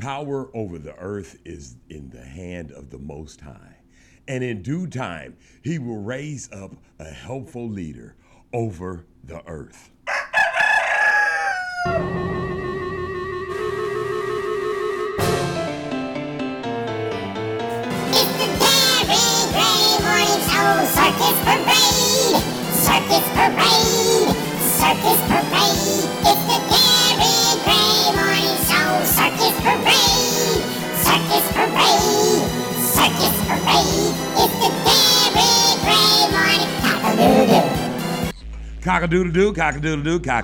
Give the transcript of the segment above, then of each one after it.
Power over the earth is in the hand of the Most High. And in due time, he will raise up a helpful leader over the earth. Cock-a-doodle-doo, cock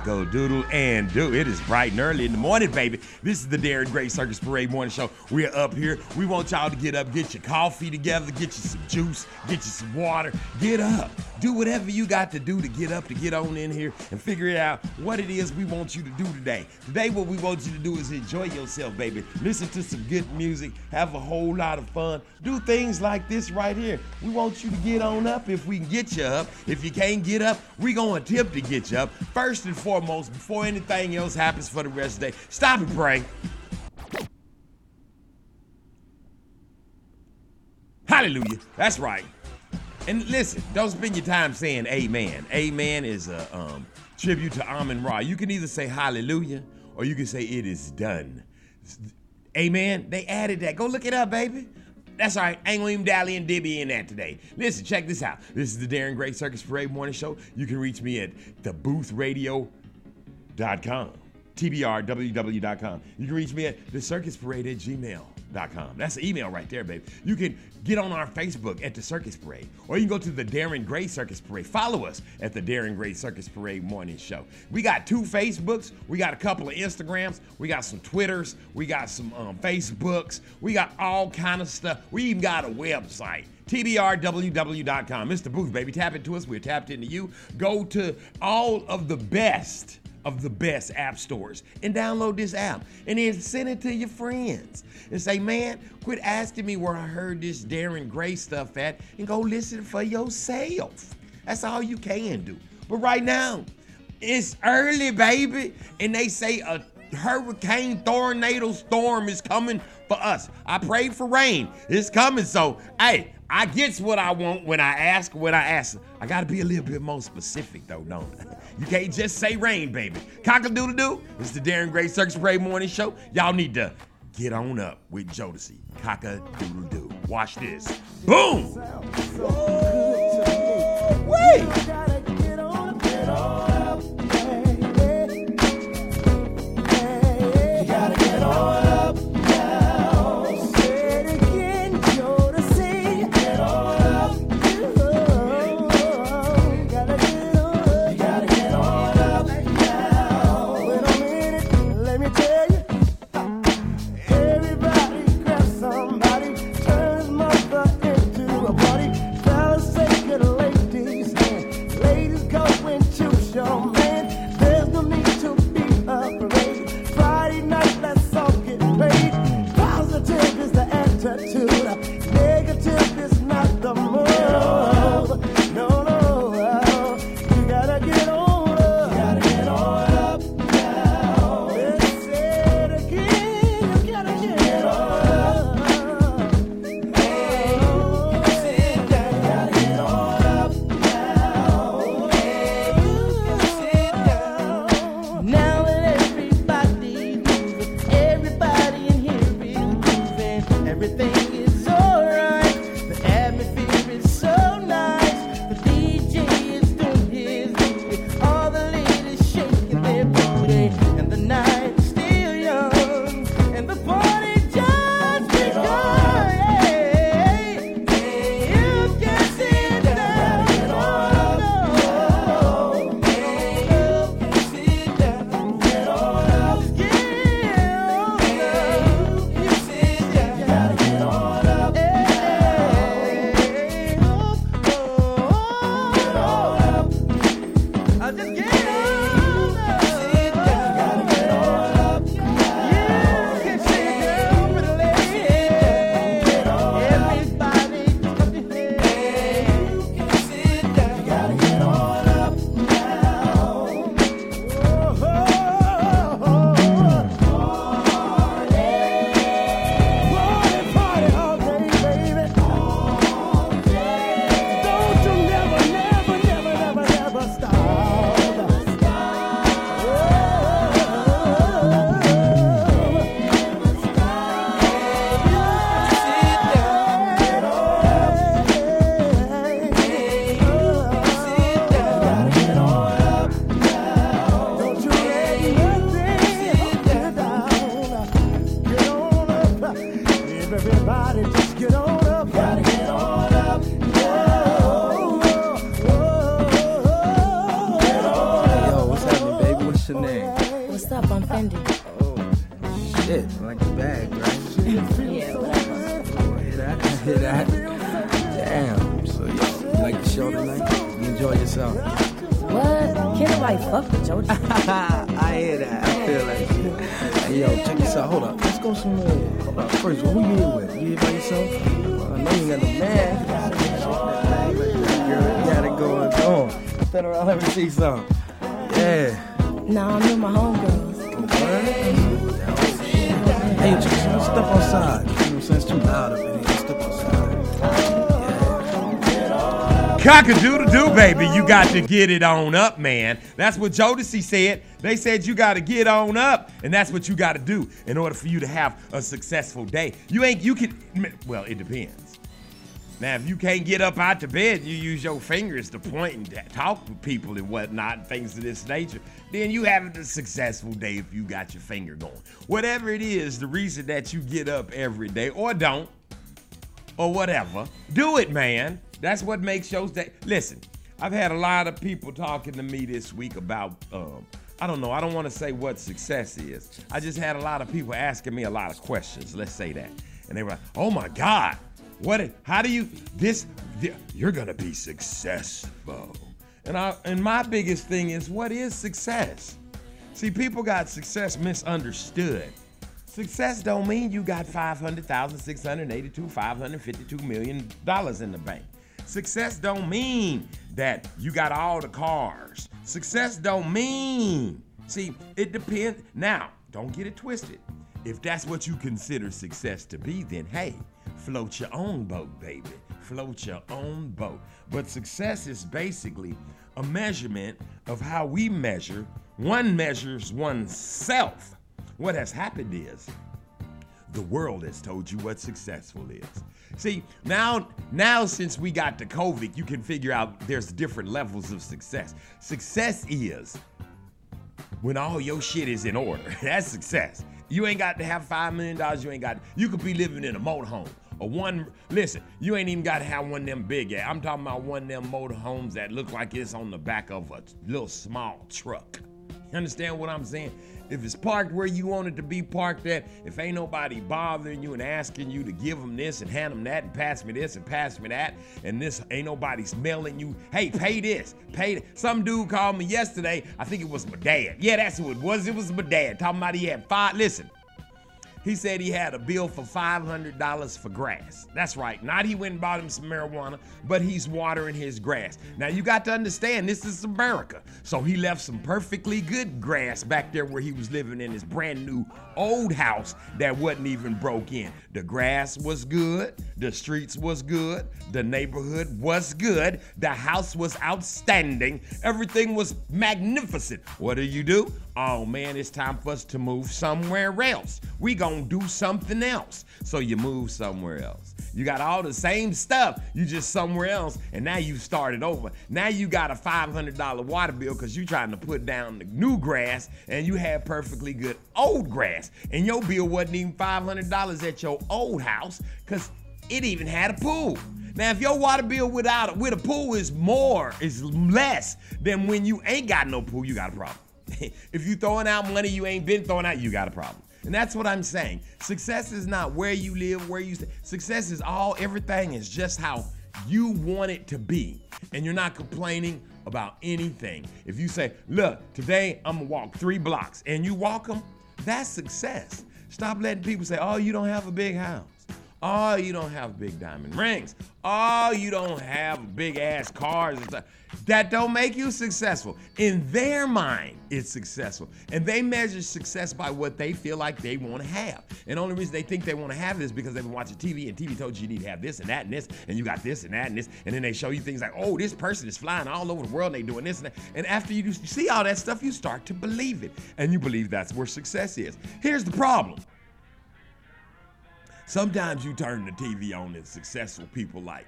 a doodle and do. It is bright and early in the morning, baby. This is the Darren Gray Circus Parade Morning Show. We're up here. We want y'all to get up, get your coffee together, get you some juice, get you some water. Get up. Do whatever you got to do to get up, to get on in here and figure out what it is we want you to do today. Today, what we want you to do is enjoy yourself, baby. Listen to some good music, have a whole lot of fun. Do things like this right here. We want you to get on up if we can get you up. If you can't get up, we're gonna attempt to get you up. First and foremost, before anything else happens for the rest of the day, stop and pray. Hallelujah. That's right. And listen, don't spend your time saying amen. Amen is a um, tribute to Amun Ra. You can either say hallelujah or you can say it is done. Amen. They added that. Go look it up, baby. That's all right. Ain't gonna even dally and dibby in that today. Listen, check this out. This is the Darren Gray Circus Parade Morning Show. You can reach me at theboothradio.com. TBRWW.com. You can reach me at thecircusparade at gmail.com. That's the email right there, baby. You can get on our Facebook at the Circus Parade, or you can go to the Darren Gray Circus Parade. Follow us at the Darren Gray Circus Parade Morning Show. We got two Facebooks, we got a couple of Instagrams, we got some Twitters, we got some um, Facebooks, we got all kind of stuff. We even got a website. TBRWW.com. Mr. Booth, baby, tap into us. We're tapped into you. Go to all of the best of the best app stores and download this app and then send it to your friends and say, man, quit asking me where I heard this Darren Gray stuff at and go listen for yourself. That's all you can do. But right now, it's early, baby, and they say a hurricane tornado storm is coming for us. I prayed for rain. It's coming. So, hey, I gets what I want when I ask when I ask. I gotta be a little bit more specific though, don't I? You can't just say rain, baby. Cock-a-doodle doo. It's the Darren Gray Circus Parade Morning Show. Y'all need to get on up with Jodeci. Cock-a-doodle doo. Watch this. Boom! Wait! Baby. You got to get it on up, man. That's what Jodeci said. They said you got to get on up, and that's what you got to do in order for you to have a successful day. You ain't, you can, well, it depends. Now, if you can't get up out the bed, you use your fingers to point and talk to people and whatnot, things of this nature, then you having a successful day if you got your finger going. Whatever it is, the reason that you get up every day, or don't, or whatever. Do it, man. That's what makes your day. Listen, I've had a lot of people talking to me this week about, um, I don't know, I don't want to say what success is. I just had a lot of people asking me a lot of questions, let's say that. And they were like, oh my God, what, how do you, this, th- you're going to be successful. And, I, and my biggest thing is, what is success? See, people got success misunderstood. Success don't mean you got 500,682, 552 million dollars in the bank. Success don't mean that you got all the cars. Success don't mean. See, it depends. Now, don't get it twisted. If that's what you consider success to be, then hey, float your own boat, baby. Float your own boat. But success is basically a measurement of how we measure. One measures oneself. What has happened is the world has told you what successful is. See, now now since we got to COVID, you can figure out there's different levels of success. Success is when all your shit is in order. That's success. You ain't got to have five million dollars. You ain't got. You could be living in a motorhome. A one. Listen, you ain't even got to have one of them big. ass- I'm talking about one of them motorhomes that look like it's on the back of a little small truck. You understand what I'm saying? If it's parked where you want it to be parked at, if ain't nobody bothering you and asking you to give them this and hand them that and pass me this and pass me that, and this ain't nobody smelling you, hey, pay this, pay th-" Some dude called me yesterday. I think it was my dad. Yeah, that's who it was. It was my dad. Talking about he had five. Listen, he said he had a bill for $500 for grass. That's right. Not he went and bought him some marijuana, but he's watering his grass. Now you got to understand, this is America. So he left some perfectly good grass back there where he was living in his brand new old house that wasn't even broke in. The grass was good, the streets was good, the neighborhood was good, the house was outstanding, everything was magnificent. What do you do? Oh man, it's time for us to move somewhere else. We gonna do something else. So you move somewhere else. You got all the same stuff, you just somewhere else, and now you started over. Now you got a $500 water bill because you trying to put down the new grass, and you had perfectly good old grass, and your bill wasn't even $500 at your old house because it even had a pool. Now, if your water bill without with a pool is more, is less than when you ain't got no pool, you got a problem. if you throwing out money you ain't been throwing out, you got a problem. And that's what I'm saying. Success is not where you live, where you stay. Success is all everything is just how you want it to be. And you're not complaining about anything. If you say, look, today I'm gonna walk three blocks and you walk them, that's success. Stop letting people say, oh, you don't have a big house. Oh, you don't have big diamond rings. Oh, you don't have big ass cars. and stuff. That don't make you successful. In their mind, it's successful. And they measure success by what they feel like they want to have. And the only reason they think they want to have it is because they've been watching TV and TV told you you need to have this and that and this, and you got this and that and this. And then they show you things like, oh, this person is flying all over the world and they doing this and that. And after you see all that stuff, you start to believe it. And you believe that's where success is. Here's the problem. Sometimes you turn the TV on and successful people like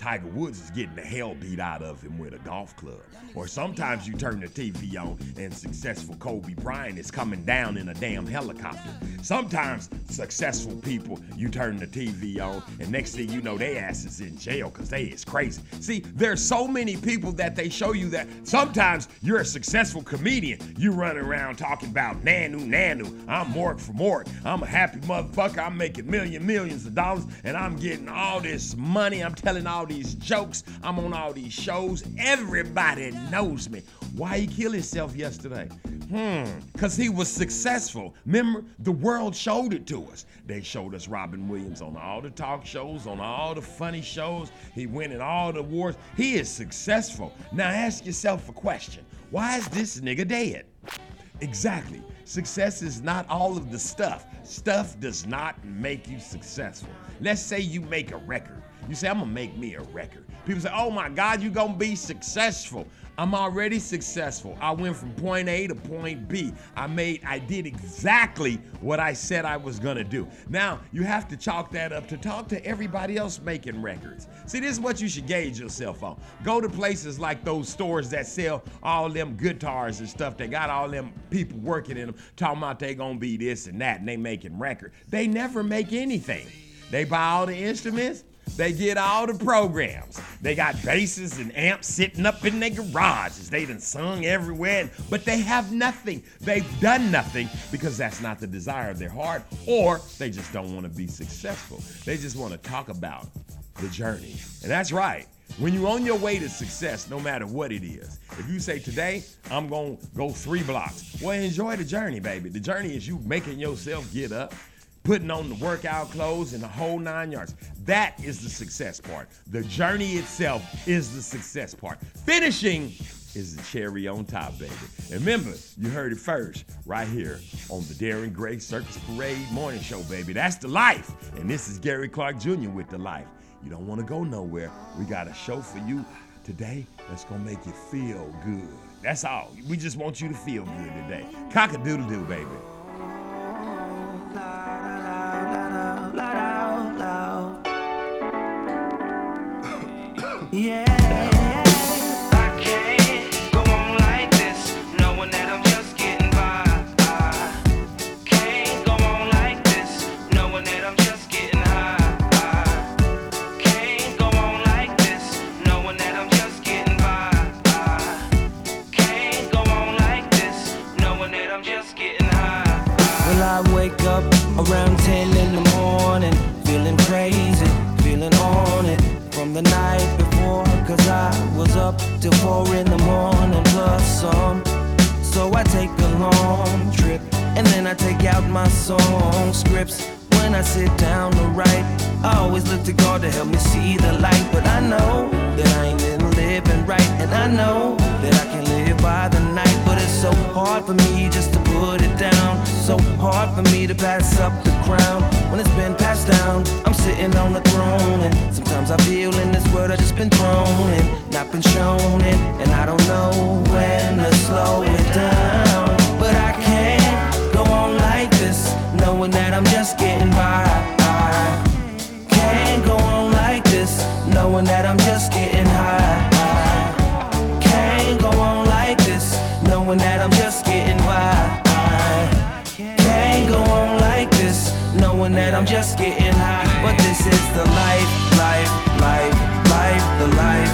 Tiger Woods is getting the hell beat out of him with a golf club. Or sometimes you turn the TV on and successful Kobe Bryant is coming down in a damn helicopter. Sometimes successful people, you turn the TV on and next thing you know, they ass is in jail because they is crazy. See, there's so many people that they show you that sometimes you're a successful comedian. You run around talking about nanu nanu. I'm Mork from Ork. I'm a happy motherfucker. I'm making million millions of dollars and I'm getting all this money. I'm telling all these jokes. I'm on all these shows. Everybody knows me. Why he killed himself yesterday? Hmm, because he was successful. Remember, the world showed it to us. They showed us Robin Williams on all the talk shows, on all the funny shows. He winning all the awards. He is successful. Now ask yourself a question. Why is this nigga dead? Exactly. Success is not all of the stuff. Stuff does not make you successful. Let's say you make a record. You say, I'm gonna make me a record. People say, oh my God, you're gonna be successful. I'm already successful. I went from point A to point B. I made, I did exactly what I said I was gonna do. Now, you have to chalk that up to talk to everybody else making records. See, this is what you should gauge yourself on. Go to places like those stores that sell all them guitars and stuff. They got all them people working in them, talking about they gonna be this and that, and they making record. They never make anything. They buy all the instruments, they get all the programs. They got basses and amps sitting up in their garages. They done sung everywhere, but they have nothing. They've done nothing because that's not the desire of their heart, or they just don't want to be successful. They just want to talk about the journey. And that's right. When you're on your way to success, no matter what it is, if you say today, I'm gonna go three blocks, well, enjoy the journey, baby. The journey is you making yourself get up, putting on the workout clothes and the whole nine yards. That is the success part. The journey itself is the success part. Finishing is the cherry on top, baby. And remember, you heard it first right here on the Darren Gray Circus Parade Morning Show, baby. That's the life. And this is Gary Clark Jr. with the life. You don't want to go nowhere. We got a show for you today that's going to make you feel good. That's all. We just want you to feel good today. Cock a doodle doo, baby. The morning Feelin' crazy, feelin' honored from the night before. Cause I was up till 4 in the morning plus some. So I take a long trip and then I take out my song scripts. When I sit down to write, I always look to God to help me see the light. But I know that I ain't been living right, and I know that I can live by the night. It's so hard for me just to put it down. So hard for me to pass up the crown. When it's been passed down, I'm sitting on the throne. And sometimes I feel in this world I've just been thrown and not been shown it. And I don't know when to slow it down. But I can't go on like this, knowing that I'm just getting by. I can't go on like this, knowing that I'm just getting knowing that I'm just getting by. Can't go on like this, knowing that I'm just getting high. But this is the life, life, life, life, the life.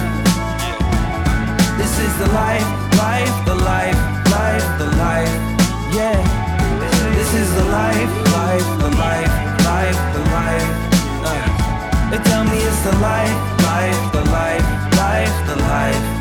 This is the life, life, the life, life, the life. Yeah. This is the life, life, the life, life, the life. They tell me it's the life, life, the life, life, the life.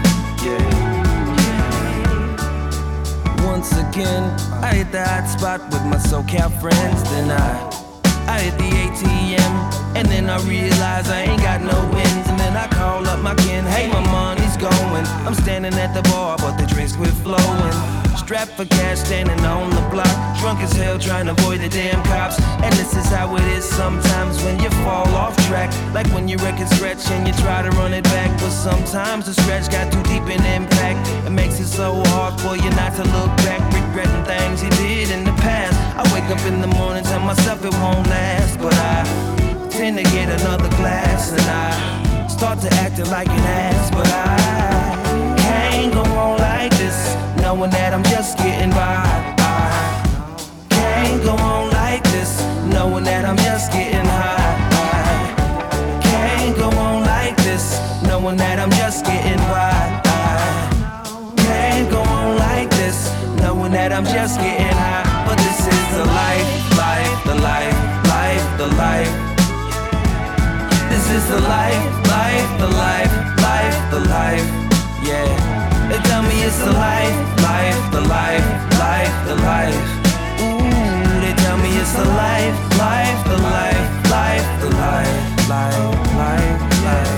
Once again, I hit the hot spot with my SoCal friends. Then I, I hit the ATM, and then I realize I ain't got no wins. And then I call up my kin, hey, my money's going. I'm standing at the bar, but the drinks quit flowing. Strapped for cash, standing on the block. Drunk as hell, trying to avoid the damn cops. And this is how it is sometimes when you fall off track. Like when your record stretch and you try to run it back. But sometimes the stretch got too deep in impact. It makes it so hard for you not to look back, regretting things you did in the past. I wake up in the morning, tell myself it won't last. But I tend to get another glass and I start to acting like an ass, but I like this, knowing that I'm just getting by. Can't go on like this, knowing that I'm just getting high. Can't go on like this, knowing that I'm just getting by. Can't go on like this, knowing that I'm just getting high. But this is the life, life, the life, life, the life. This is the life, life, the life, life, the life. Yeah. It's the life, life, the life, life, the life. Ooh, they tell me it's the life, life, the life, life, the life, life, life, life.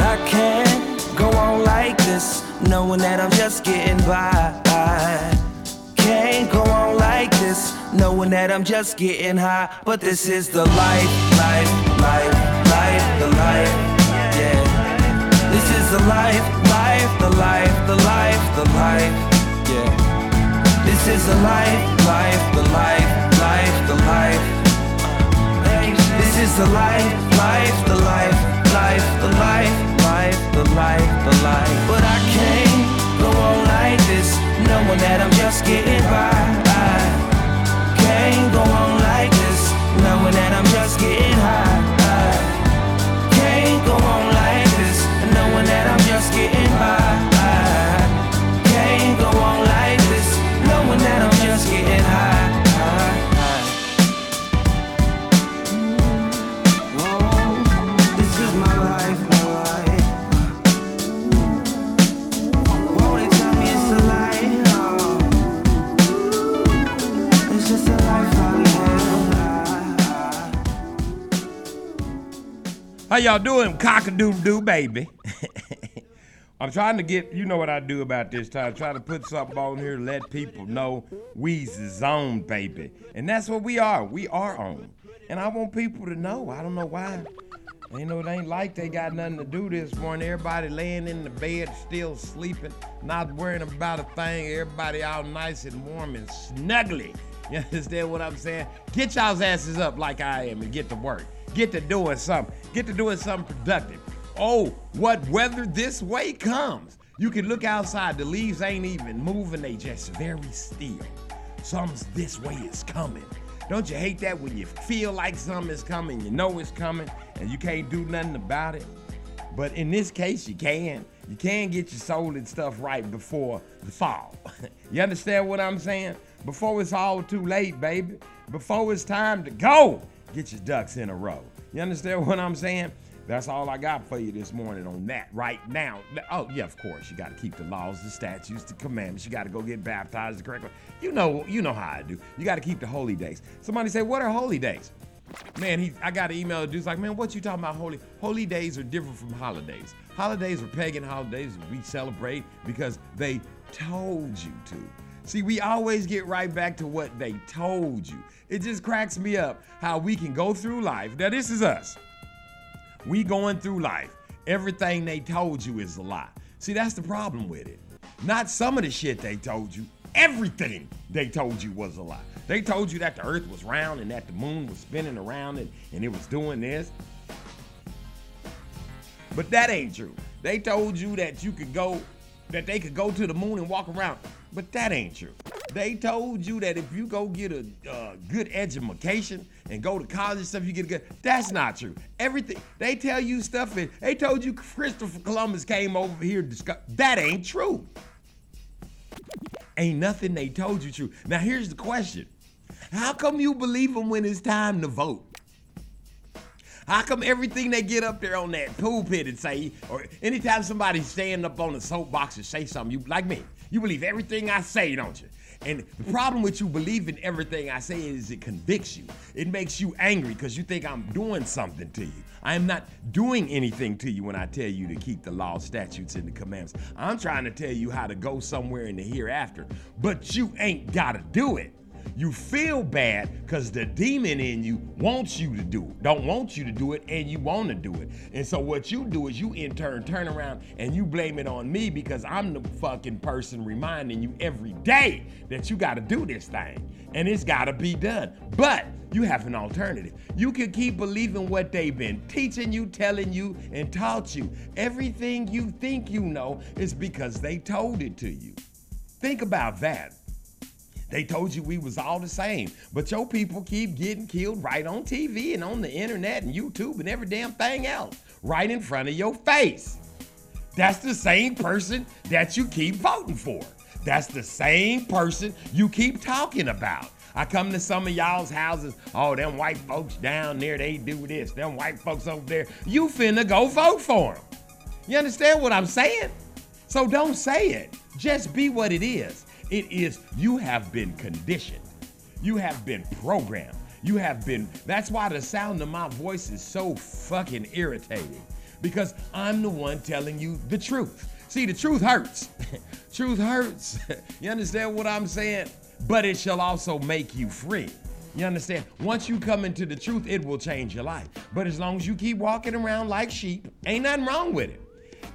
I can't go on like this, knowing that I'm just getting by. Can't go on like this, knowing that I'm just getting high. But this is the life, life, life, life, the life. Yeah. This is the life, life, the life, the life, the life. Yeah. This is the life, life, the life, life, the life. This is the life, life, the life, life, the life, life, the life, the life. But I can't go on like this, knowing that I'm just getting by. Can't go on like this, knowing that I'm just getting high. I can't go on like How y'all doing? Cock a doodle doo, baby. I'm trying to get, you know what I do about this time, trying to put something on here to let people know we's on, baby. And that's what we are. We are on. And I want people to know. I don't know why. You know, it ain't like they got nothing to do this morning. Everybody laying in the bed, still sleeping, not worrying about a thing. Everybody all nice and warm and snuggly. You understand what I'm saying? Get y'all's asses up like I am and get to work. Get to doing something. Get to doing something productive. Oh, what weather this way comes. You can look outside. The leaves ain't even moving. They just very still. Something's this way is coming. Don't you hate that when you feel like something is coming, you know it's coming, and you can't do nothing about it? But in this case, you can. You can get your soul and stuff right before the fall. you understand what I'm saying? Before it's all too late, baby. Before it's time to go, get your ducks in a row. You understand what I'm saying? That's all I got for you this morning on that right now. Oh, yeah, of course. You got to keep the laws, the statutes, the commandments. You got to go get baptized the correct. You know, you know how I do. You got to keep the holy days. Somebody say, what are holy days? Man, he, I got an email. Dude's like, man, what you talking about? Holy, holy days are different from holidays. Holidays are pagan holidays we celebrate because they told you to. See, we always get right back to what they told you. It just cracks me up how we can go through life. Now, this is us. We going through life. Everything they told you is a lie. See, that's the problem with it. Not some of the shit they told you. Everything they told you was a lie. They told you that the earth was round and that the moon was spinning around it and it was doing this. But that ain't true. They told you that you could go, that they could go to the moon and walk around. But that ain't true. They told you that if you go get a uh, good education and go to college and stuff, you get a good. That's not true. Everything they tell you stuff. And they told you Christopher Columbus came over here. That ain't true. Ain't nothing they told you true. Now here's the question: How come you believe them when it's time to vote? How come everything they get up there on that pulpit and say, or anytime somebody stand up on a soapbox and say something, you like me, you believe everything I say, don't you? And the problem with you believing everything I say is it convicts you. It makes you angry because you think I'm doing something to you. I am not doing anything to you when I tell you to keep the law, statutes, and the commandments. I'm trying to tell you how to go somewhere in the hereafter, but you ain't got to do it. You feel bad because the demon in you wants you to do it, don't want you to do it, and you want to do it. And so what you do is you in turn turn around and you blame it on me because I'm the fucking person reminding you every day that you got to do this thing and it's got to be done. But you have an alternative. You can keep believing what they've been teaching you, telling you, and taught you. Everything you think you know is because they told it to you. Think about that. They told you we was all the same, but your people keep getting killed right on TV and on the internet and YouTube and every damn thing else, right in front of your face. That's the same person that you keep voting for. That's the same person you keep talking about. I come to some of y'all's houses. Oh, them white folks down there, they do this. Them white folks over there. You finna go vote for them. You understand what I'm saying? So don't say it. Just be what it is. It is you have been conditioned. You have been programmed. You have been. That's why the sound of my voice is so fucking irritating. Because I'm the one telling you the truth. See, the truth hurts. truth hurts. you understand what I'm saying? But it shall also make you free. You understand? Once you come into the truth, it will change your life. But as long as you keep walking around like sheep, ain't nothing wrong with it.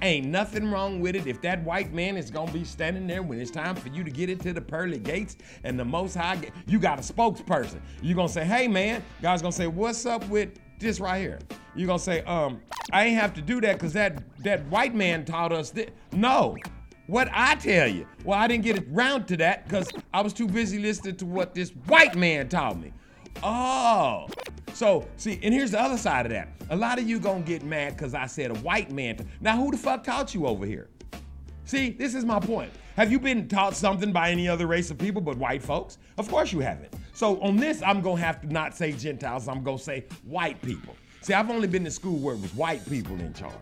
Ain't nothing wrong with it if that white man is gonna be standing there when it's time for you to get into the pearly gates and the most high you got a spokesperson. you gonna say, hey man, God's gonna say, what's up with this right here? you gonna say, um, I ain't have to do that because that that white man taught us that. No. What I tell you? Well, I didn't get around to that because I was too busy listening to what this white man taught me. Oh, so see, and here's the other side of that. A lot of you gonna get mad because I said a white man. Now, who the fuck taught you over here? See, this is my point. Have you been taught something by any other race of people but white folks? Of course you haven't. So on this, I'm gonna have to not say Gentiles, I'm gonna say white people. See, I've only been to school where it was white people in charge.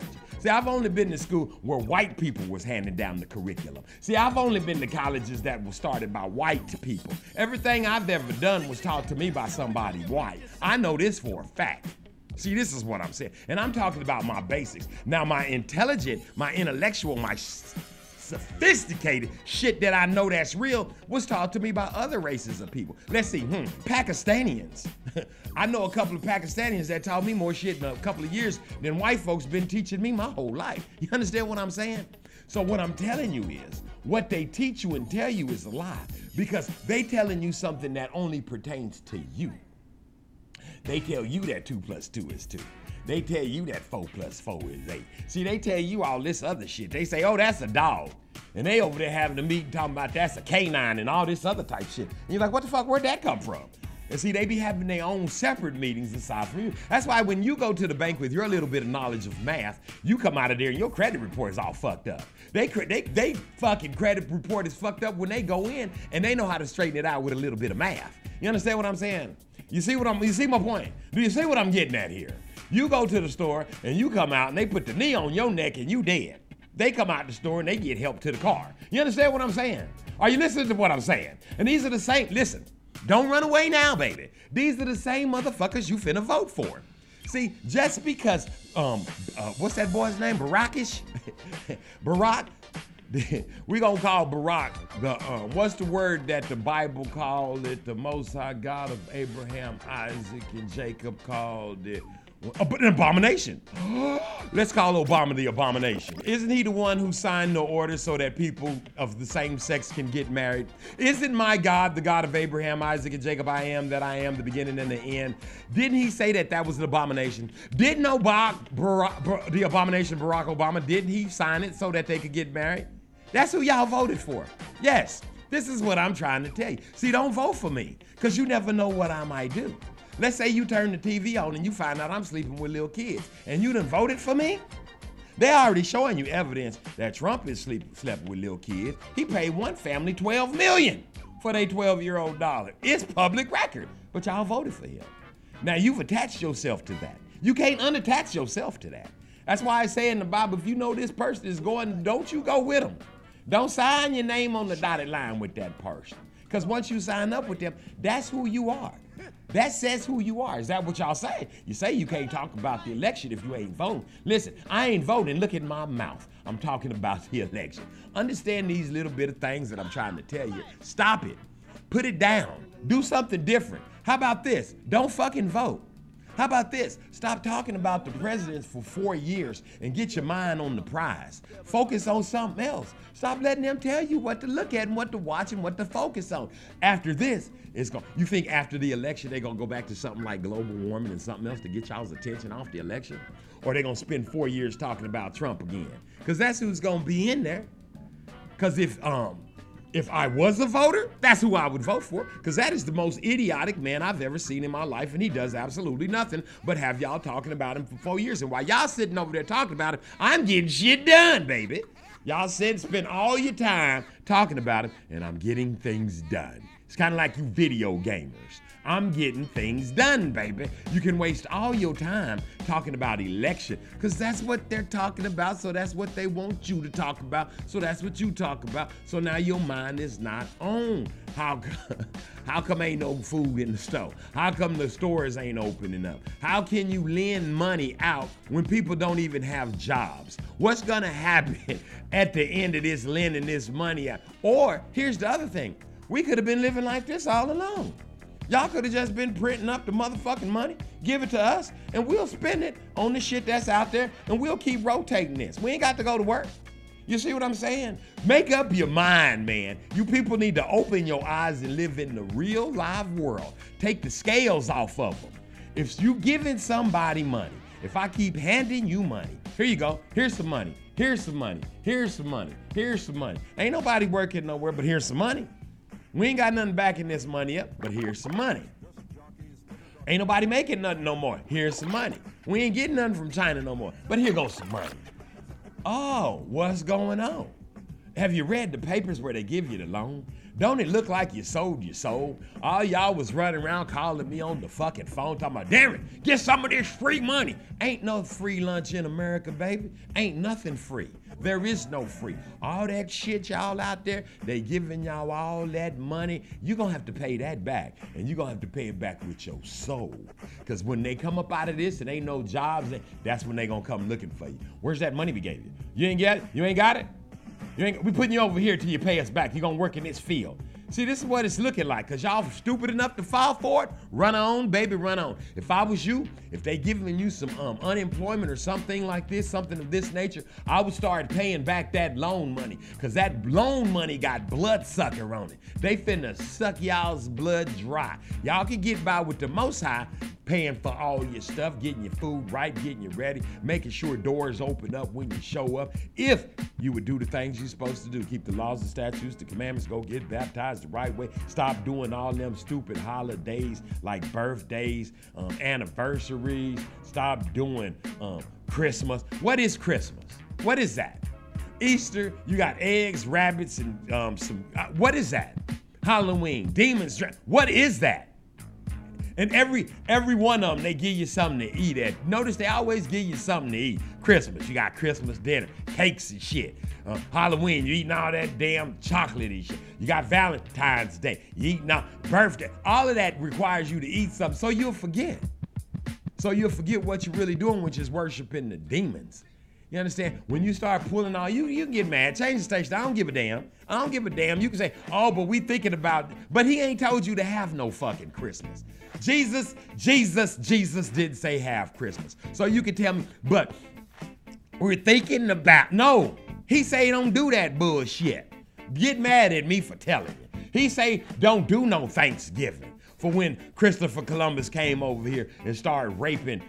See, I've only been to school where white people was handing down the curriculum. See, I've only been to colleges that were started by white people. Everything I've ever done was taught to me by somebody white. I know this for a fact. See, this is what I'm saying. And I'm talking about my basics. Now, my intelligent, my intellectual, my sophisticated shit that I know that's real was taught to me by other races of people. Let's see, hmm, Pakistanians. I know a couple of Pakistanians that taught me more shit in a couple of years than white folks been teaching me my whole life. You understand what I'm saying? So what I'm telling you is, what they teach you and tell you is a lie because they telling you something that only pertains to you. They tell you that two plus two is two. They tell you that four plus four is eight. See, they tell you all this other shit. They say, oh, that's a dog. And they over there having a meeting talking about that's a canine and all this other type shit. And you're like, what the fuck, where'd that come from? And see, they be having their own separate meetings aside from you. That's why when you go to the bank with your little bit of knowledge of math, you come out of there and your credit report is all fucked up. They they they fucking credit report is fucked up when they go in and they know how to straighten it out with a little bit of math. You understand what I'm saying? You see what I'm you see my point? Do you see what I'm getting at here? You go to the store and you come out and they put the knee on your neck and you dead. They come out the store and they get help to the car. You understand what I'm saying? Are you listening to what I'm saying? And these are the same, listen, don't run away now, baby. These are the same motherfuckers you finna vote for. See, just because, um, uh, what's that boy's name? Barackish? Barack? we gonna call Barack the, uh, what's the word that the Bible called it? The Most High God of Abraham, Isaac, and Jacob called it. Uh, an abomination. Let's call Obama the abomination. Isn't he the one who signed the order so that people of the same sex can get married? Isn't my God the God of Abraham, Isaac, and Jacob? I am that I am, the beginning and the end. Didn't he say that that was an abomination? Didn't Obama, Barack, Bar- the abomination Barack Obama, didn't he sign it so that they could get married? That's who y'all voted for. Yes, this is what I'm trying to tell you. See, don't vote for me, because you never know what I might do. Let's say you turn the TV on and you find out I'm sleeping with little kids, and you done voted for me? They're already showing you evidence that Trump is sleep, slept with little kids. He paid one family 12 million for their 12-year-old daughter. It's public record, but y'all voted for him. Now you've attached yourself to that. You can't unattach yourself to that. That's why I say in the Bible, if you know this person is going, don't you go with them. Don't sign your name on the dotted line with that person. Because once you sign up with them, that's who you are. That says who you are. Is that what y'all say? You say you can't talk about the election if you ain't voting. Listen, I ain't voting. Look at my mouth. I'm talking about the election. Understand these little bit of things that I'm trying to tell you. Stop it. Put it down. Do something different. How about this? Don't fucking vote. How about this? Stop talking about the presidents for four years and get your mind on the prize. Focus on something else. Stop letting them tell you what to look at and what to watch and what to focus on. After this, it's going you think after the election they're gonna go back to something like global warming and something else to get y'all's attention off the election? Or they're gonna spend four years talking about Trump again? Because that's who's gonna be in there. Because if um if I was a voter, that's who I would vote for. Because that is the most idiotic man I've ever seen in my life, and he does absolutely nothing but have y'all talking about him for four years. And while y'all sitting over there talking about him, I'm getting shit done, baby. Y'all said spend all your time talking about him, and I'm getting things done. It's kind of like you video gamers. I'm getting things done, baby. You can waste all your time talking about election because that's what they're talking about. So that's what they want you to talk about. So that's what you talk about. So now your mind is not on. How, how come ain't no food in the store? How come the stores ain't opening up? How can you lend money out when people don't even have jobs? What's gonna happen at the end of this lending this money out? Or here's the other thing. We could have been living like this all along. Y'all could have just been printing up the motherfucking money, give it to us, and we'll spend it on the shit that's out there, and we'll keep rotating this. We ain't got to go to work. You see what I'm saying? Make up your mind, man. You people need to open your eyes and live in the real live world. Take the scales off of them. If you giving somebody money, if I keep handing you money, here you go. Here's some money. Here's some money. Here's some money. Here's some money. Ain't nobody working nowhere, but here's some money. We ain't got nothing backing this money up, but here's some money. Ain't nobody making nothing no more. Here's some money. We ain't getting nothing from China no more, but here goes some money. Oh, what's going on? Have you read the papers where they give you the loan? Don't it look like you sold your soul? All y'all was running around calling me on the fucking phone talking about, Darren, get some of this free money. Ain't no free lunch in America, baby. Ain't nothing free. There is no free. All that shit y'all out there, they giving y'all all that money. You're gonna have to pay that back. And you're gonna have to pay it back with your soul. Cause when they come up out of this and ain't no jobs, that's when they gonna come looking for you. Where's that money we gave you? You ain't got it? You ain't got it? You ain't, we putting you over here till you pay us back. You're gonna work in this field. See, this is what it's looking like. Cause y'all stupid enough to fall for it. Run on, baby, run on. If I was you, if they giving you some um, unemployment or something like this, something of this nature, I would start paying back that loan money. Cause that loan money got blood sucker on it. They finna suck y'all's blood dry. Y'all can get by with the most high paying for all your stuff, getting your food right, getting you ready, making sure doors open up when you show up. If you would do the things you're supposed to do, keep the laws and statutes, the commandments, go get baptized the right way, stop doing all them stupid holidays like birthdays, um, anniversaries, stop doing um, Christmas. What is Christmas? What is that? Easter, you got eggs, rabbits, and um, some. Uh, what is that? Halloween, demons. What is that? And every every one of them, they give you something to eat at. Notice they always give you something to eat. Christmas, you got Christmas dinner, cakes and shit. Uh, Halloween, you eating all that damn chocolatey shit. You got Valentine's Day, you eating all birthday. All of that requires you to eat something, so you'll forget. So you'll forget what you're really doing, which is worshiping the demons. You understand? When you start pulling all you, you get mad. Change the station. I don't give a damn. I don't give a damn. You can say, oh, but we thinking about, but he ain't told you to have no fucking Christmas. Jesus, Jesus, Jesus didn't say have Christmas. So you can tell me, but we're thinking about, no, he say don't do that bullshit. Get mad at me for telling you. He say don't do no Thanksgiving for when Christopher Columbus came over here and started raping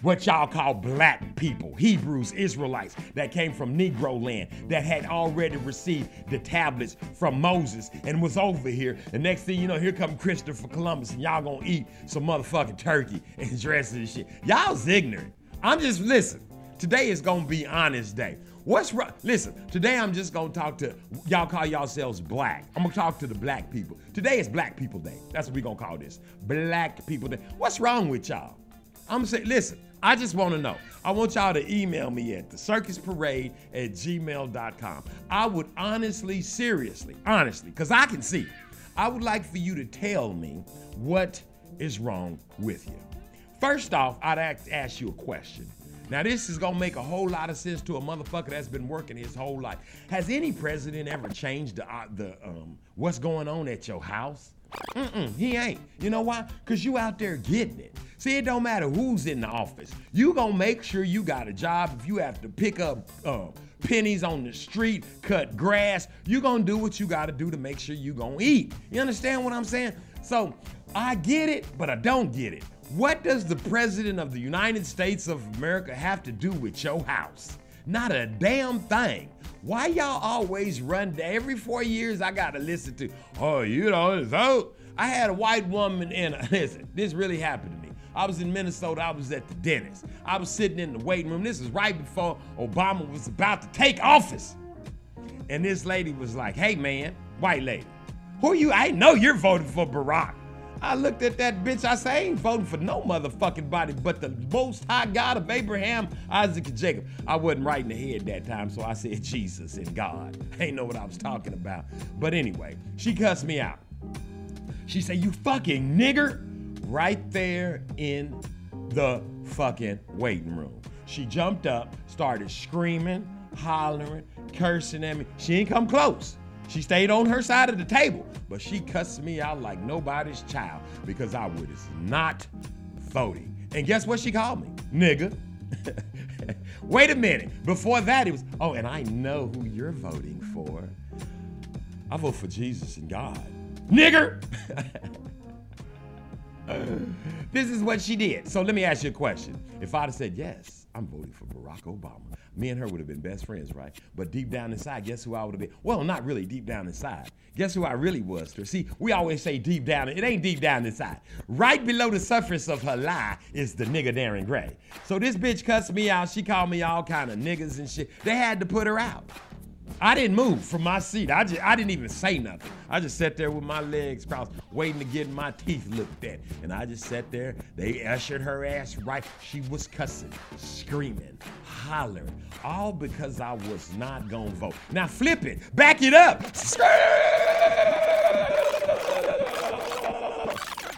what y'all call black people, Hebrews, Israelites that came from Negro land that had already received the tablets from Moses and was over here. The next thing you know, here come Christopher Columbus and y'all gonna eat some motherfucking turkey and dress and shit. Y'all's ignorant. I'm just listen. Today is gonna be honest day. What's wrong? Listen, today I'm just gonna talk to y'all call yourselves black. I'm gonna talk to the black people. Today is Black People Day. That's what we gonna call this. Black People Day. What's wrong with y'all? I'm gonna say, listen, I just wanna know. I want y'all to email me at the circus parade at gmail.com. I would honestly, seriously, honestly, because I can see, I would like for you to tell me what is wrong with you. First off, I'd ask, ask you a question. Now, this is gonna make a whole lot of sense to a motherfucker that's been working his whole life. Has any president ever changed the, uh, the um, what's going on at your house? Mm-mm, he ain't. You know why? Cause you out there getting it. See, it don't matter who's in the office. You gonna make sure you got a job. If you have to pick up uh, pennies on the street, cut grass, you gonna do what you gotta do to make sure you gonna eat. You understand what I'm saying? So I get it, but I don't get it. What does the president of the United States of America have to do with your house? Not a damn thing. Why y'all always run every four years I gotta listen to, oh, you know, vote. I had a white woman in a, listen, this really happened to me. I was in Minnesota, I was at the dentist. I was sitting in the waiting room. This is right before Obama was about to take office. And this lady was like, hey man, white lady, who are you? I know you're voting for Barack. I looked at that bitch. I say, I ain't voting for no motherfucking body but the most high God of Abraham, Isaac, and Jacob. I wasn't right in the head that time, so I said Jesus and God. I ain't know what I was talking about. But anyway, she cussed me out. She said, You fucking nigger, right there in the fucking waiting room. She jumped up, started screaming, hollering, cursing at me. She ain't come close. She stayed on her side of the table, but she cussed me out like nobody's child because I was not voting. And guess what she called me? Nigga. Wait a minute. Before that, it was, oh, and I know who you're voting for. I vote for Jesus and God. Nigger! this is what she did. So let me ask you a question. If I'd have said, yes, I'm voting for Barack Obama, me and her would have been best friends, right? But deep down inside, guess who I would have been? Well, not really deep down inside. Guess who I really was to her? See, we always say deep down. It ain't deep down inside. Right below the surface of her lie is the nigga Darren Gray. So this bitch cussed me out. She called me all kind of niggas and shit. They had to put her out. I didn't move from my seat. I just I didn't even say nothing. I just sat there with my legs crossed, waiting to get my teeth looked at. And I just sat there. They ushered her ass right. She was cussing, screaming, hollering, all because I was not gonna vote. Now flip it, back it up.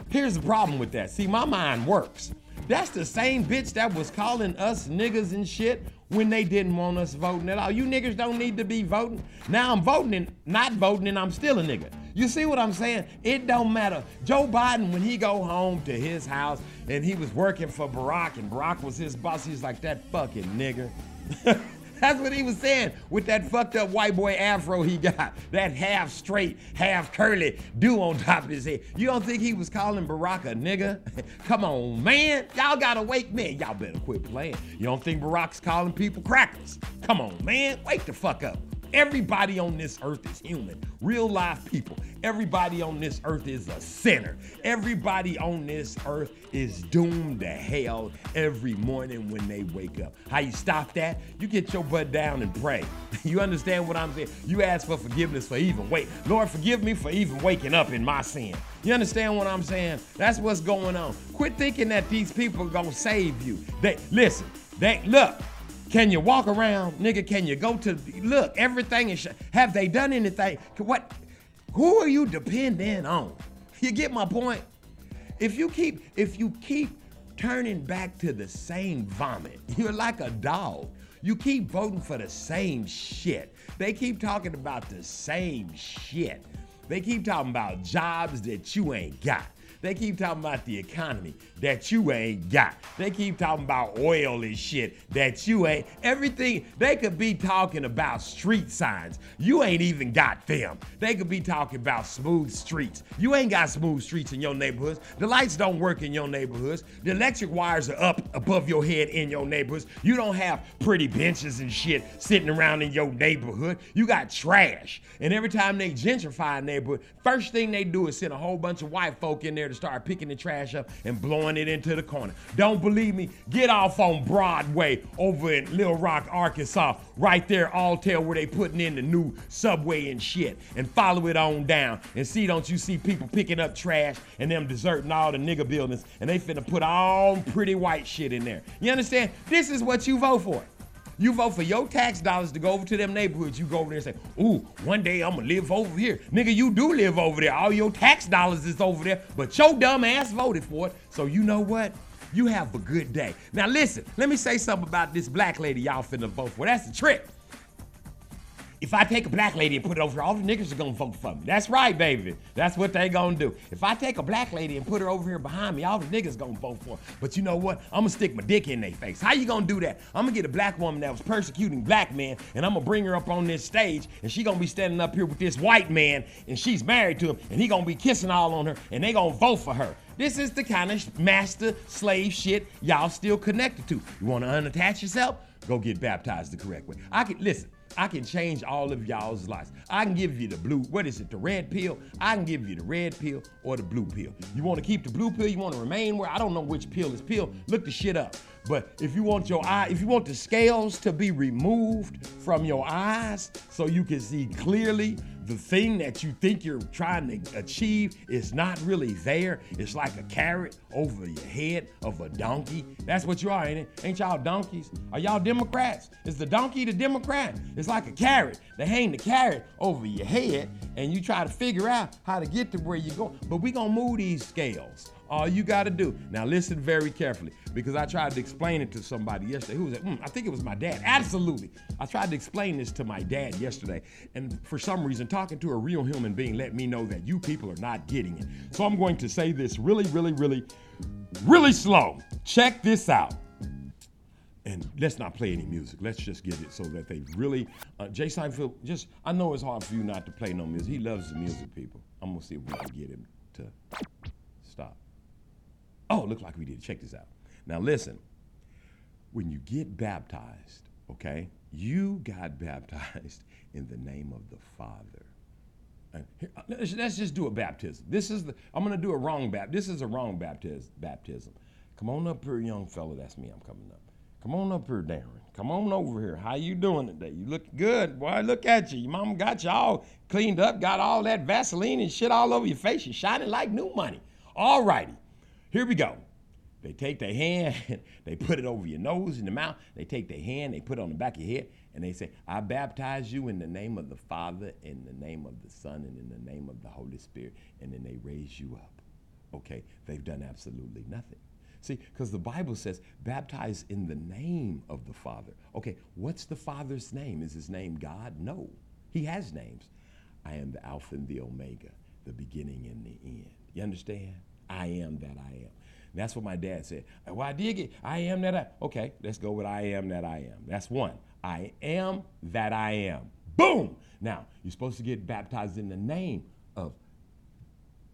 Here's the problem with that. See, my mind works. That's the same bitch that was calling us niggas and shit when they didn't want us voting at all. You niggas don't need to be voting. Now I'm voting and not voting and I'm still a nigga. You see what I'm saying? It don't matter. Joe Biden, when he go home to his house and he was working for Barack and Barack was his boss, he's like, that fucking nigger. That's what he was saying with that fucked up white boy afro he got. That half straight, half curly do on top of his head. You don't think he was calling Barack a nigga? Come on, man. Y'all gotta wake me. Y'all better quit playing. You don't think Barack's calling people crackers? Come on, man. Wake the fuck up. Everybody on this earth is human, real life people. Everybody on this earth is a sinner. Everybody on this earth is doomed to hell every morning when they wake up. How you stop that? You get your butt down and pray. You understand what I'm saying? You ask for forgiveness for even wait. Lord, forgive me for even waking up in my sin. You understand what I'm saying? That's what's going on. Quit thinking that these people are gonna save you. They listen. They look. Can you walk around, nigga? Can you go to look? Everything is. Have they done anything? What? Who are you depending on? You get my point. If you keep, if you keep turning back to the same vomit, you're like a dog. You keep voting for the same shit. They keep talking about the same shit. They keep talking about jobs that you ain't got. They keep talking about the economy that you ain't got. They keep talking about oil and shit that you ain't. Everything, they could be talking about street signs. You ain't even got them. They could be talking about smooth streets. You ain't got smooth streets in your neighborhoods. The lights don't work in your neighborhoods. The electric wires are up above your head in your neighborhoods. You don't have pretty benches and shit sitting around in your neighborhood. You got trash. And every time they gentrify a neighborhood, first thing they do is send a whole bunch of white folk in there to start picking the trash up and blowing it into the corner. Don't believe me? Get off on Broadway over in Little Rock, Arkansas, right there, Alltel, where they putting in the new subway and shit, and follow it on down and see. Don't you see people picking up trash and them deserting all the nigga buildings, and they finna put all pretty white shit in there. You understand? This is what you vote for. You vote for your tax dollars to go over to them neighborhoods. You go over there and say, ooh, one day I'm gonna live over here. Nigga, you do live over there. All your tax dollars is over there, but your dumb ass voted for it. So you know what? You have a good day. Now listen, let me say something about this black lady y'all finna vote for. That's the trick. If I take a black lady and put it over here, all the niggas are gonna vote for me. That's right, baby. That's what they gonna do. If I take a black lady and put her over here behind me, all the niggas gonna vote for her. But you know what? I'm gonna stick my dick in their face. How you gonna do that? I'm gonna get a black woman that was persecuting black men, and I'm gonna bring her up on this stage, and she gonna be standing up here with this white man, and she's married to him, and he gonna be kissing all on her, and they gonna vote for her. This is the kind of master slave shit y'all still connected to. You wanna unattach yourself? Go get baptized the correct way. I can listen. I can change all of y'all's lives. I can give you the blue, what is it, the red pill? I can give you the red pill or the blue pill. You want to keep the blue pill? You want to remain where? I don't know which pill is pill. Look the shit up. But if you want your eye, if you want the scales to be removed from your eyes so you can see clearly, the thing that you think you're trying to achieve is not really there. It's like a carrot over your head of a donkey. That's what you are, ain't it? Ain't y'all donkeys? Are y'all Democrats? Is the donkey the Democrat? It's like a carrot. They hang the carrot over your head and you try to figure out how to get to where you go. But we gonna move these scales. All you got to do. Now listen very carefully because I tried to explain it to somebody yesterday. Who was it? Mm, I think it was my dad. Absolutely. I tried to explain this to my dad yesterday. And for some reason, talking to a real human being let me know that you people are not getting it. So I'm going to say this really, really, really, really slow. Check this out. And let's not play any music. Let's just get it so that they really. Uh, Jay Seinfeld, just, I know it's hard for you not to play no music. He loves the music, people. I'm going to see if we can get him to. Oh, look like we did. Check this out. Now listen, when you get baptized, okay, you got baptized in the name of the Father. Here, uh, let's, just do a baptism. This is the I'm gonna do a wrong baptism. This is a wrong baptism. Baptism. Come on up here, young fella. That's me. I'm coming up. Come on up here, Darren. Come on over here. How you doing today? You look good, boy. Look at you. Your mama got you all cleaned up, got all that Vaseline and shit all over your face. You're shining like new money. All righty. Here we go. They take their hand, they put it over your nose and the mouth. They take their hand, they put it on the back of your head, and they say, I baptize you in the name of the Father, in the name of the Son, and in the name of the Holy Spirit. And then they raise you up. Okay, they've done absolutely nothing. See, because the Bible says, baptize in the name of the Father. Okay, what's the Father's name? Is his name God? No. He has names. I am the Alpha and the Omega, the beginning and the end. You understand? I am that I am. That's what my dad said. Well, I did get, I am that I. Okay, let's go with I am that I am. That's one. I am that I am. Boom! Now, you're supposed to get baptized in the name of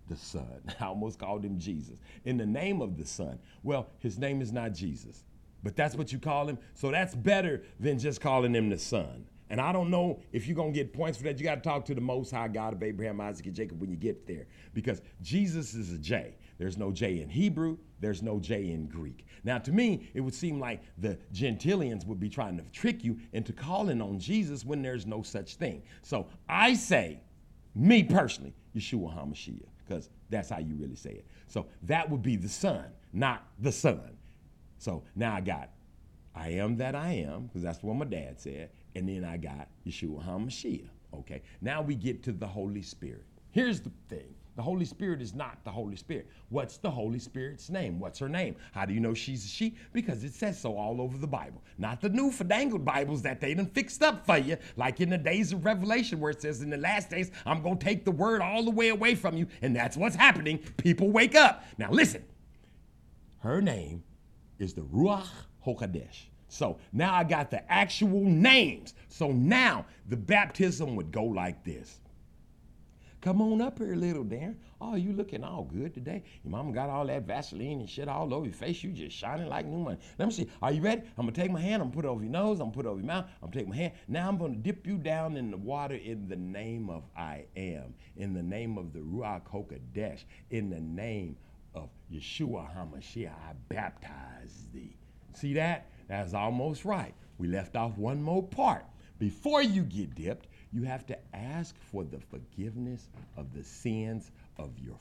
the Son. I almost called him Jesus. In the name of the Son. Well, his name is not Jesus, but that's what you call him. So that's better than just calling him the Son. And I don't know if you're going to get points for that. You got to talk to the Most High God of Abraham, Isaac, and Jacob when you get there. Because Jesus is a J. There's no J in Hebrew, there's no J in Greek. Now, to me, it would seem like the Gentilians would be trying to trick you into calling on Jesus when there's no such thing. So I say, me personally, Yeshua HaMashiach, because that's how you really say it. So that would be the Son, not the Son. So now I got I am that I am, because that's what my dad said. And then I got Yeshua HaMashiach. Okay. Now we get to the Holy Spirit. Here's the thing. The Holy Spirit is not the Holy Spirit. What's the Holy Spirit's name? What's her name? How do you know she's a she? Because it says so all over the Bible. Not the new fandangled Bibles that they done fixed up for you, like in the days of Revelation, where it says, In the last days, I'm going to take the word all the way away from you. And that's what's happening. People wake up. Now listen. Her name is the Ruach HaKodesh. So now I got the actual names. So now the baptism would go like this. Come on up here, little Darren. Oh, you looking all good today. Your mama got all that Vaseline and shit all over your face. You just shining like new money. Let me see. Are you ready? I'm gonna take my hand. I'm gonna put it over your nose. I'm gonna put it over your mouth. I'm gonna take my hand. Now I'm gonna dip you down in the water in the name of I am, in the name of the Ruach Hakodesh, in the name of Yeshua HaMashiach. I baptize thee. See that? That's almost right. We left off one more part. Before you get dipped, you have to ask for the forgiveness of the sins of your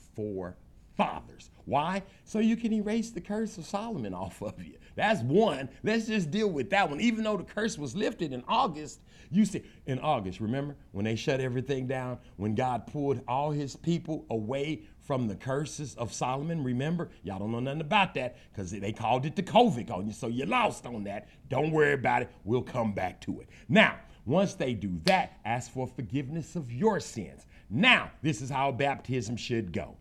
fathers. Why? So you can erase the curse of Solomon off of you. That's one. Let's just deal with that one. Even though the curse was lifted in August, you see, in August, remember when they shut everything down, when God pulled all his people away from the curses of Solomon? Remember? Y'all don't know nothing about that because they called it the COVID on you. So you lost on that. Don't worry about it. We'll come back to it. Now, once they do that, ask for forgiveness of your sins. Now, this is how baptism should go.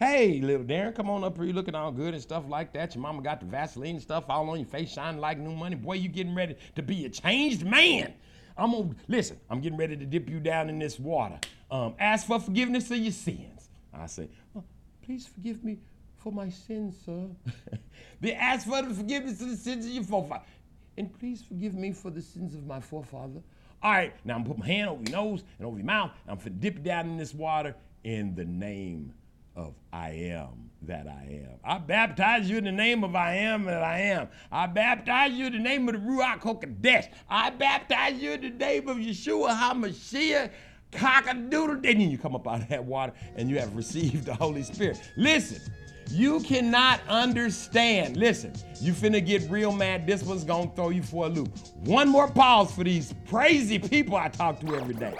Hey, little Darren, come on up here. You looking all good and stuff like that. Your mama got the Vaseline and stuff all on your face, shining like new money. Boy, you getting ready to be a changed man. I'm gonna listen. I'm getting ready to dip you down in this water. Um, ask for forgiveness of your sins. I say, oh, please forgive me for my sins, sir. they ask for the forgiveness of the sins of your forefather, and please forgive me for the sins of my forefather. All right, now I'm gonna put my hand over your nose and over your mouth. I'm gonna dip down in this water in the name of I am that I am. I baptize you in the name of I am that I am. I baptize you in the name of the Ruach HaKodesh. I baptize you in the name of Yeshua HaMashiach. Cockadoodle. And then you come up out of that water and you have received the Holy Spirit. Listen, you cannot understand. Listen, you finna get real mad. This one's gonna throw you for a loop. One more pause for these crazy people I talk to every day.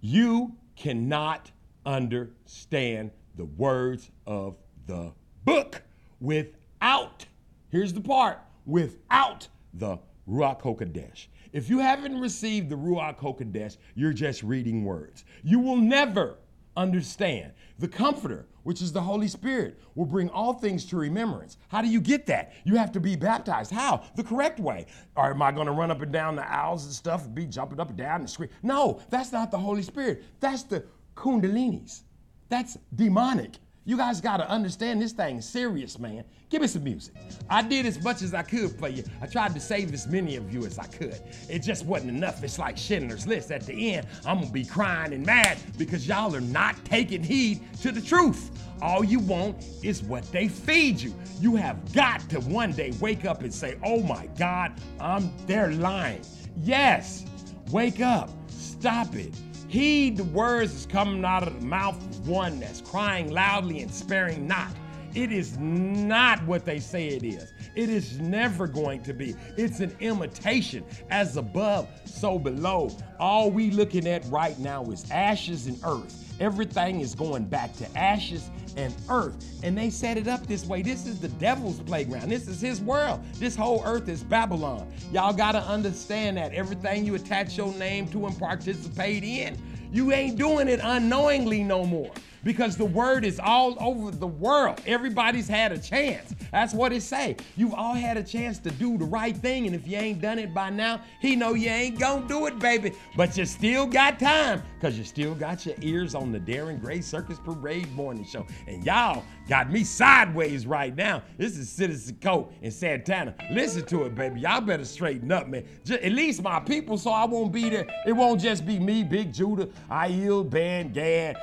You cannot understand the words of the book without, here's the part, without the Ruach HaKodesh. If you haven't received the Ruach HaKodesh, you're just reading words. You will never understand. The Comforter, which is the Holy Spirit, will bring all things to remembrance. How do you get that? You have to be baptized. How? The correct way. Or am I going to run up and down the aisles and stuff and be jumping up and down and scream? No, that's not the Holy Spirit. That's the Kundalinis. That's demonic. You guys got to understand this thing serious, man. Give me some music. I did as much as I could for you. I tried to save as many of you as I could. It just wasn't enough. It's like Schindler's List. At the end, I'm going to be crying and mad because y'all are not taking heed to the truth. All you want is what they feed you. You have got to one day wake up and say, oh my God, I'm they're lying. Yes, wake up. Stop it. Heed the words that's coming out of the mouth of one that's crying loudly and sparing not. It is not what they say it is. It is never going to be. It's an imitation. As above, so below. All we looking at right now is ashes and earth. Everything is going back to ashes and earth. And they set it up this way. This is the devil's playground. This is his world. This whole earth is Babylon. Y'all got to understand that everything you attach your name to and participate in, you ain't doing it unknowingly no more because the word is all over the world. Everybody's had a chance. That's what it say. You've all had a chance to do the right thing, and if you ain't done it by now, he know you ain't gonna do it, baby. But you still got time, cause you still got your ears on the Darren Gray Circus Parade morning show. And y'all got me sideways right now. This is Citizen Cope in Santana. Listen to it, baby. Y'all better straighten up, man. Ju- at least my people, so I won't be there. It won't just be me, Big Judah, Aiel, Ban, Gad,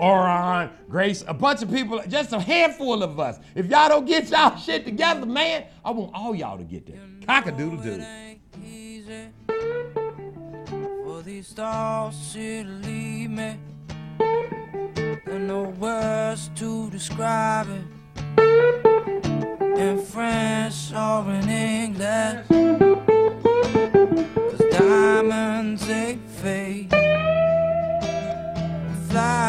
Oron, Grace, a bunch of people, just a handful of us. If y'all don't get y'all shit together, man, I want all y'all to get there. Cock-a-doodle doo. easy for these stars to leave me. And no words to describe it in French or in English. 'Cause diamonds they fade,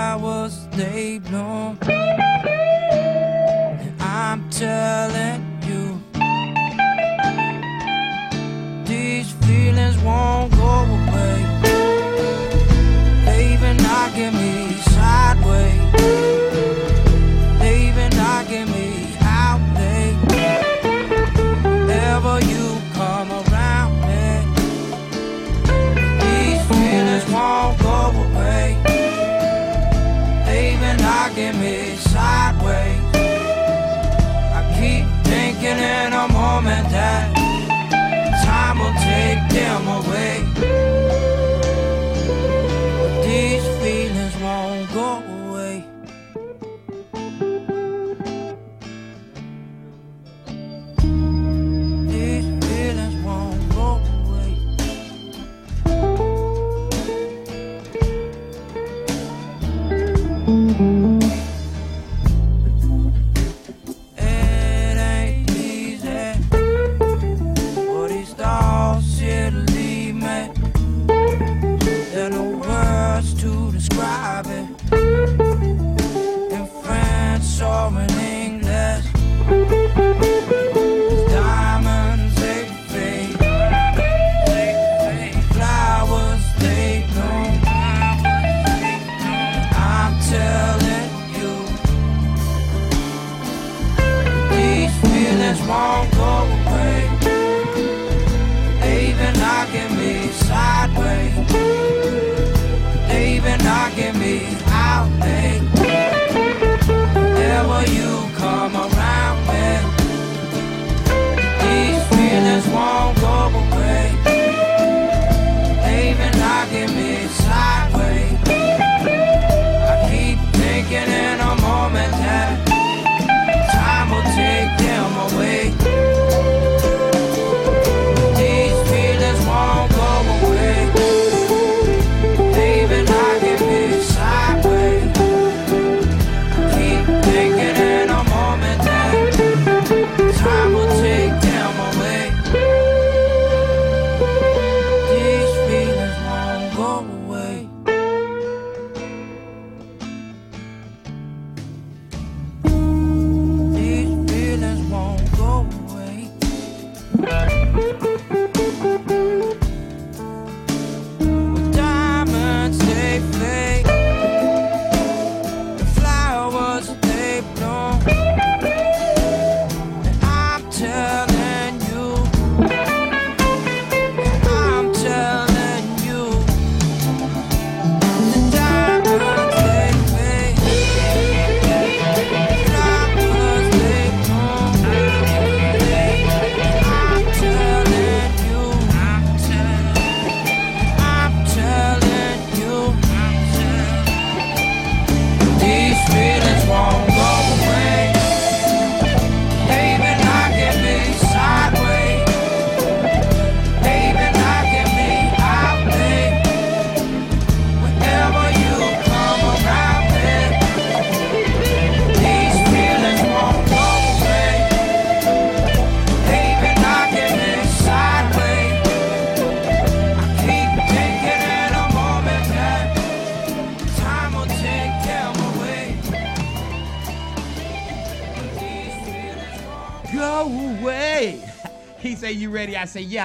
flowers they bloom. And I'm telling you. These feelings won't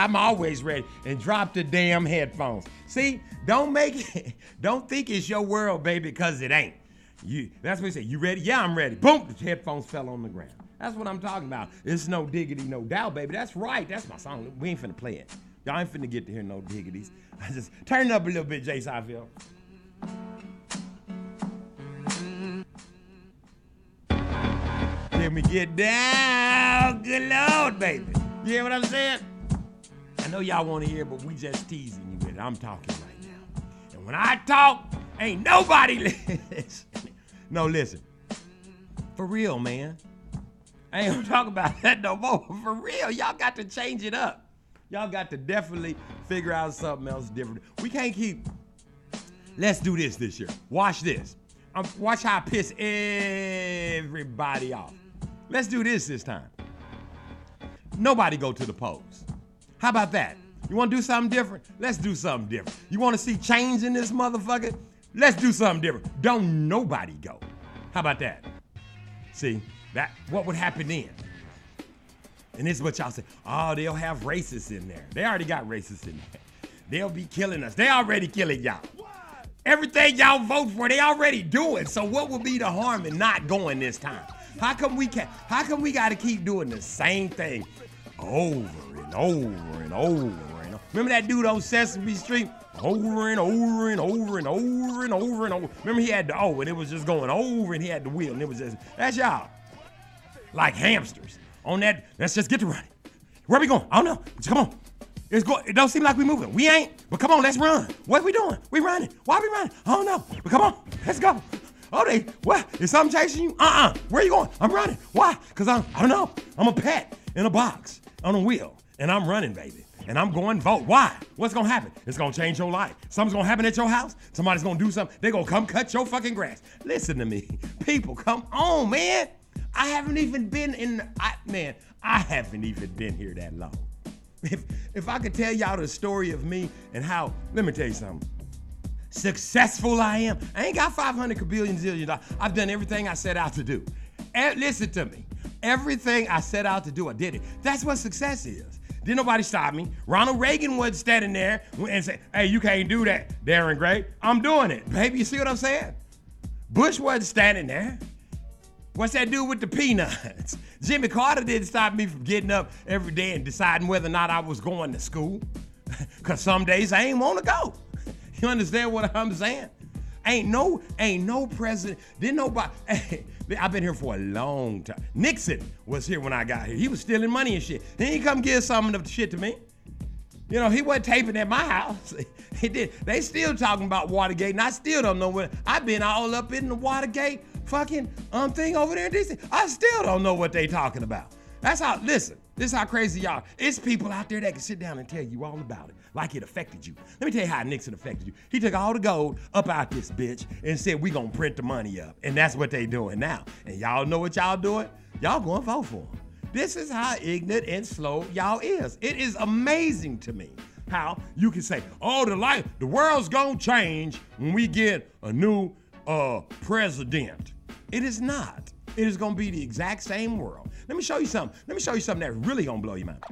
I'm always ready. And drop the damn headphones. See, don't make it, don't think it's your world, baby, because it ain't. You that's what he said. You ready? Yeah, I'm ready. Boom, the headphones fell on the ground. That's what I'm talking about. It's no diggity, no doubt, baby. That's right. That's my song. We ain't finna play it. Y'all ain't finna get to hear no diggities. I just turn it up a little bit, Jay Seinfeld. Let me get down. Good Lord, baby. You hear what I'm saying? Know y'all want to hear, but we just teasing you with it. I'm talking right now. And when I talk, ain't nobody listening. No, listen. For real, man. I ain't gonna talk about that no more. For real, y'all got to change it up. Y'all got to definitely figure out something else different. We can't keep. Let's do this this year. Watch this. Um, watch how I piss everybody off. Let's do this this time. Nobody go to the polls. How about that? You want to do something different? Let's do something different. You want to see change in this motherfucker? Let's do something different. Don't nobody go. How about that? See, that what would happen then? And this is what y'all say. Oh, they'll have racists in there. They already got racists in there. They'll be killing us. They already killing y'all. Everything y'all vote for, they already doing. So what would be the harm in not going this time? How come we can not how come we gotta keep doing the same thing over and over and over and over? Remember that dude on Sesame Street? Over and over and over and over and over and over. Remember he had the oh, and it was just going over and he had the wheel, and it was just that's y'all. Like hamsters. On that, let's just get to running. Where we going? I don't know. Come on. It's go- it don't seem like we moving. We ain't. But come on, let's run. What we doing? We running. Why we running? I don't know. But come on, let's go. Oh, they what? Is something chasing you? Uh-uh. Where you going? I'm running. Why? Cause I'm I don't know. I'm a pet in a box on a wheel, and I'm running, baby. And I'm going vote. Why? What's gonna happen? It's gonna change your life. Something's gonna happen at your house. Somebody's gonna do something. They're gonna come cut your fucking grass. Listen to me, people. Come on, man. I haven't even been in. I, man, I haven't even been here that long. If if I could tell y'all the story of me and how, let me tell you something. Successful I am. I ain't got 500 kabillion zillion dollars. I've done everything I set out to do. And listen to me. Everything I set out to do, I did it. That's what success is. Didn't nobody stop me. Ronald Reagan wasn't standing there and say, hey, you can't do that, Darren Gray. I'm doing it. Baby, you see what I'm saying? Bush wasn't standing there. What's that do with the peanuts? Jimmy Carter didn't stop me from getting up every day and deciding whether or not I was going to school. Cause some days I ain't want to go. You understand what I'm saying? Ain't no, ain't no president. Didn't nobody. I've been here for a long time. Nixon was here when I got here. He was stealing money and shit. Then he come give some of the shit to me. You know, he wasn't taping at my house. He did. They still talking about Watergate, and I still don't know when. I've been all up in the Watergate fucking um thing over there in DC. I still don't know what they talking about. That's how. Listen, this is how crazy y'all. It's people out there that can sit down and tell you all about it, like it affected you. Let me tell you how Nixon affected you. He took all the gold up out this bitch and said we gonna print the money up, and that's what they doing now. And y'all know what y'all doing? Y'all going to vote for him. This is how ignorant and slow y'all is. It is amazing to me how you can say, "Oh, the life, the world's gonna change when we get a new uh, president." It is not. It is gonna be the exact same world. Let me show you something. Let me show you something that's really gonna blow your mind.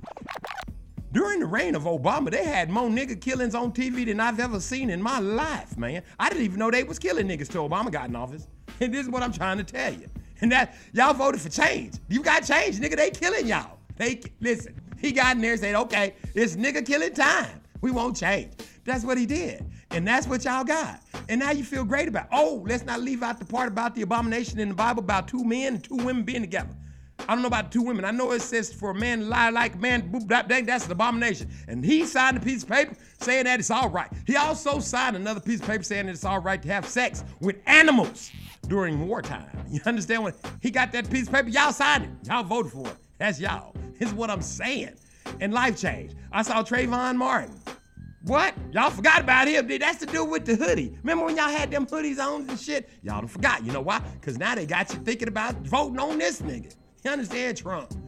During the reign of Obama, they had more nigga killings on TV than I've ever seen in my life, man. I didn't even know they was killing niggas till Obama got in office. And this is what I'm trying to tell you. And that y'all voted for change. You got change, nigga. They killing y'all. They listen. He got in there and said, "Okay, it's nigga killing time. We won't change." That's what he did, and that's what y'all got. And now you feel great about. Oh, let's not leave out the part about the abomination in the Bible about two men and two women being together. I don't know about two women. I know it says for a man to lie like man, boop, blah, dang, that's an abomination. And he signed a piece of paper saying that it's all right. He also signed another piece of paper saying that it's all right to have sex with animals during wartime. You understand what? He got that piece of paper. Y'all signed it. Y'all voted for it. That's y'all. Is what I'm saying. And life change. I saw Trayvon Martin. What? Y'all forgot about him. Dude, That's to do with the hoodie. Remember when y'all had them hoodies on and shit? Y'all done forgot. You know why? Because now they got you thinking about voting on this nigga. You understand Trump?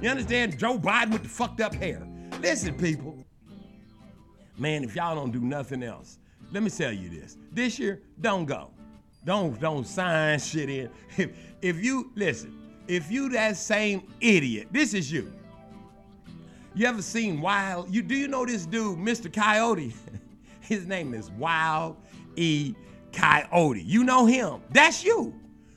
You understand Joe Biden with the fucked up hair? Listen, people. Man, if y'all don't do nothing else, let me tell you this. This year, don't go. Don't don't sign shit in. If if you listen, if you that same idiot, this is you. You ever seen Wild? You do you know this dude, Mr. Coyote? His name is Wile E. Coyote. You know him. That's you.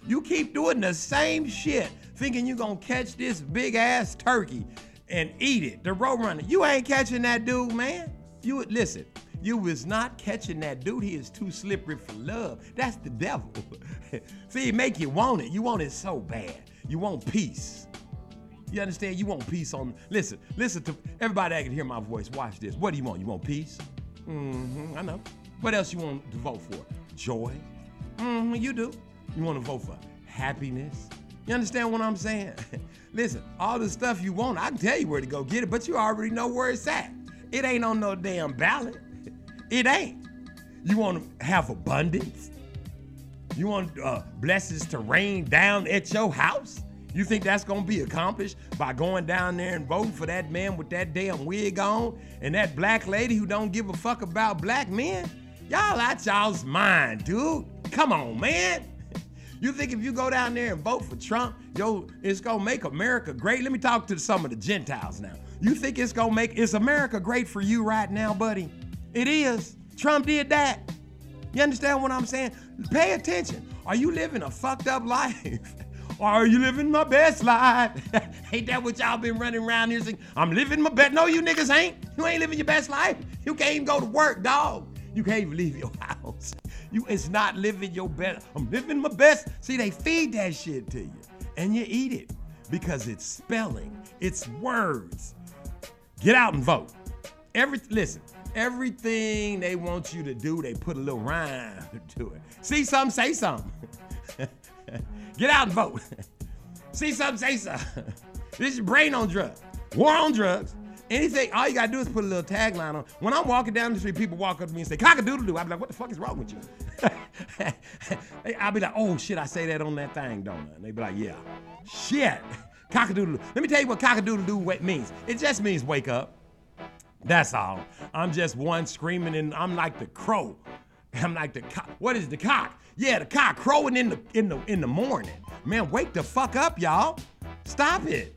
You keep doing the same shit, thinking you're gonna catch this big ass turkey and eat it. The roadrunner. You ain't catching that dude, man. You listen. You was not catching that dude. He is too slippery for love. That's the devil. See, it make you want it. You want it so bad. You want peace. You understand? You want peace on. Listen, listen to everybody that can hear my voice. Watch this. What do you want? You want peace? Mm-hmm. I know. What else you want to vote for? Joy. Mm-hmm. You do. You want to vote for happiness. You understand what I'm saying? listen, all the stuff you want, I can tell you where to go get it, but you already know where it's at. It ain't on no damn ballot. It ain't. You want to have abundance? You want uh, blessings to rain down at your house? You think that's gonna be accomplished by going down there and voting for that man with that damn wig on and that black lady who don't give a fuck about black men? Y'all out y'all's mind, dude. Come on, man. You think if you go down there and vote for Trump, yo, it's gonna make America great? Let me talk to some of the Gentiles now. You think it's gonna make is America great for you right now, buddy? It is. Trump did that. You understand what I'm saying? Pay attention. Are you living a fucked up life? Are you living my best life? ain't that what y'all been running around here saying? I'm living my best. No, you niggas ain't. You ain't living your best life. You can't even go to work, dog. You can't even leave your house. You it's not living your best. I'm living my best. See, they feed that shit to you. And you eat it. Because it's spelling, it's words. Get out and vote. Every listen, everything they want you to do, they put a little rhyme to it. See something, say something. Get out and vote. See something, say something. This is brain on drugs. War on drugs. Anything, all you gotta do is put a little tagline on. When I'm walking down the street, people walk up to me and say, cock-a-doodle-doo. I'll be like, what the fuck is wrong with you? I'll be like, oh shit, I say that on that thing, don't I? And they be like, yeah. Shit. Cock-a-doodle-doo. Let me tell you what cock-a-doodle-doo means. It just means wake up. That's all. I'm just one screaming and I'm like the crow. I'm like the cock. What is the cock? Yeah, the cock crowing in the in the in the morning. Man, wake the fuck up, y'all. Stop it.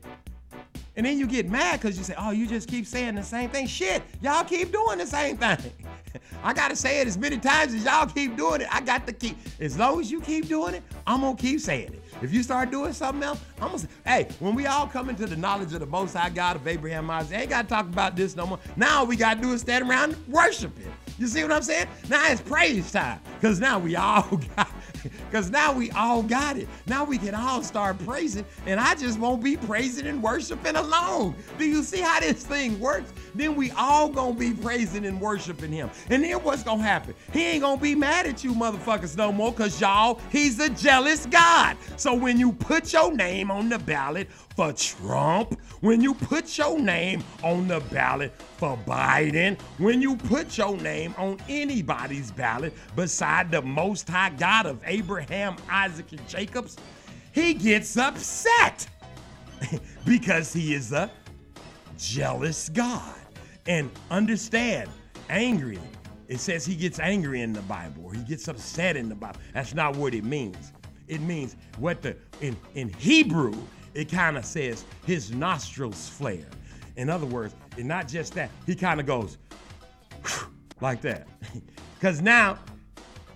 And then you get mad because you say, oh, you just keep saying the same thing. Shit, y'all keep doing the same thing. I gotta say it as many times as y'all keep doing it. I got to keep, as long as you keep doing it, I'm gonna keep saying it. If you start doing something else, I'm gonna say, hey, when we all come into the knowledge of the Most High God of Abraham, Isaac, ain't gotta talk about this no more. Now we gotta do is stand around and worship Him. You see what I'm saying? Now it's praise time. Cause now we all got because now we all got it. Now we can all start praising, and I just won't be praising and worshiping alone. Do you see how this thing works? Then we all gonna be praising and worshiping him. And then what's gonna happen? He ain't gonna be mad at you motherfuckers no more, cause y'all, he's a jealous God. So when you put your name on the ballot for Trump, when you put your name on the ballot for Biden, when you put your name on anybody's ballot beside the Most High God of Abraham, Isaac, and Jacob's, he gets upset because he is a jealous God. And understand, angry. It says he gets angry in the Bible or he gets upset in the Bible. That's not what it means. It means what the in in Hebrew it kind of says his nostrils flare. In other words, and not just that, he kind of goes like that. Cuz now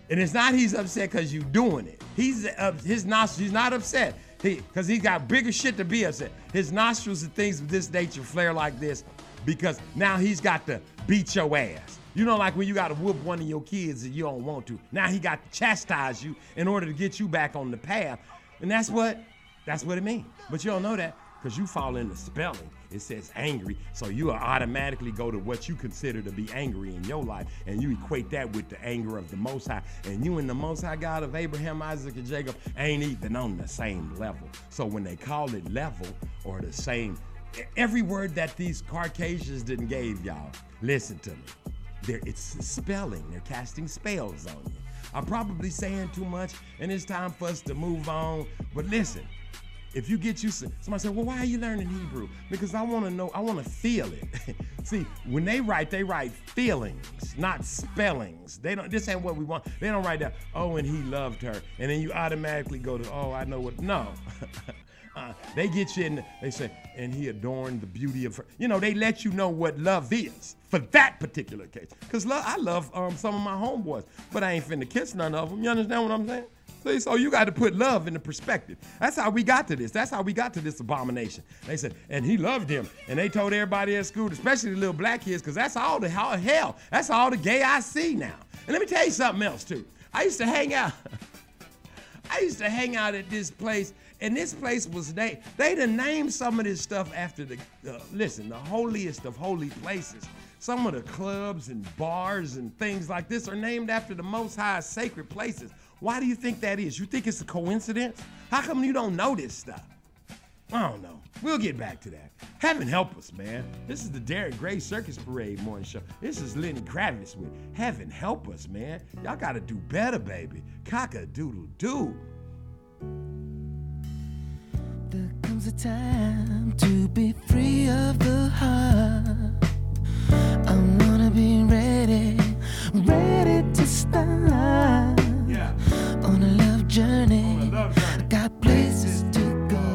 and it's not he's upset because you're doing it. He's uh, his nostrils. He's not upset. He because he got bigger shit to be upset. His nostrils and things of this nature flare like this because now he's got to beat your ass. You know, like when you got to whoop one of your kids and you don't want to. Now he got to chastise you in order to get you back on the path, and that's what that's what it means. But you don't know that because you fall into spelling. It says angry, so you automatically go to what you consider to be angry in your life, and you equate that with the anger of the Most High. And you and the Most High God of Abraham, Isaac, and Jacob ain't even on the same level. So when they call it level or the same, every word that these Caucasians didn't gave y'all, listen to me. They're, it's spelling. They're casting spells on you. I'm probably saying too much, and it's time for us to move on. But listen, if you get to somebody say, well, why are you learning Hebrew? Because I want to know, I want to feel it. See, when they write, they write feelings, not spellings. They don't. This ain't what we want. They don't write that. Oh, and he loved her, and then you automatically go to, oh, I know what. No, they get you in, they say, and he adorned the beauty of her. You know, they let you know what love is for that particular case. Because love, I love um, some of my homeboys, but I ain't finna kiss none of them. You understand what I'm saying? See, so you got to put love into perspective. That's how we got to this. That's how we got to this abomination. They said, and he loved him. And they told everybody at school, especially the little black kids, because that's all the hell. That's all the gay I see now. And let me tell you something else too. I used to hang out. I used to hang out at this place, and this place was they they done named some of this stuff after the uh, listen the holiest of holy places. Some of the clubs and bars and things like this are named after the Most High sacred places. Why do you think that is? You think it's a coincidence? How come you don't know this stuff? I don't know. We'll get back to that. Heaven help us, man. This is the Darren Gray Circus Parade morning show. This is Lenny Kravitz with Heaven help us, man. Y'all gotta do better, baby. Cock a doodle doo. There comes a time to be free of the heart. I wanna be ready, ready to start Yeah. on a love journey. On a love journey. I got places to go.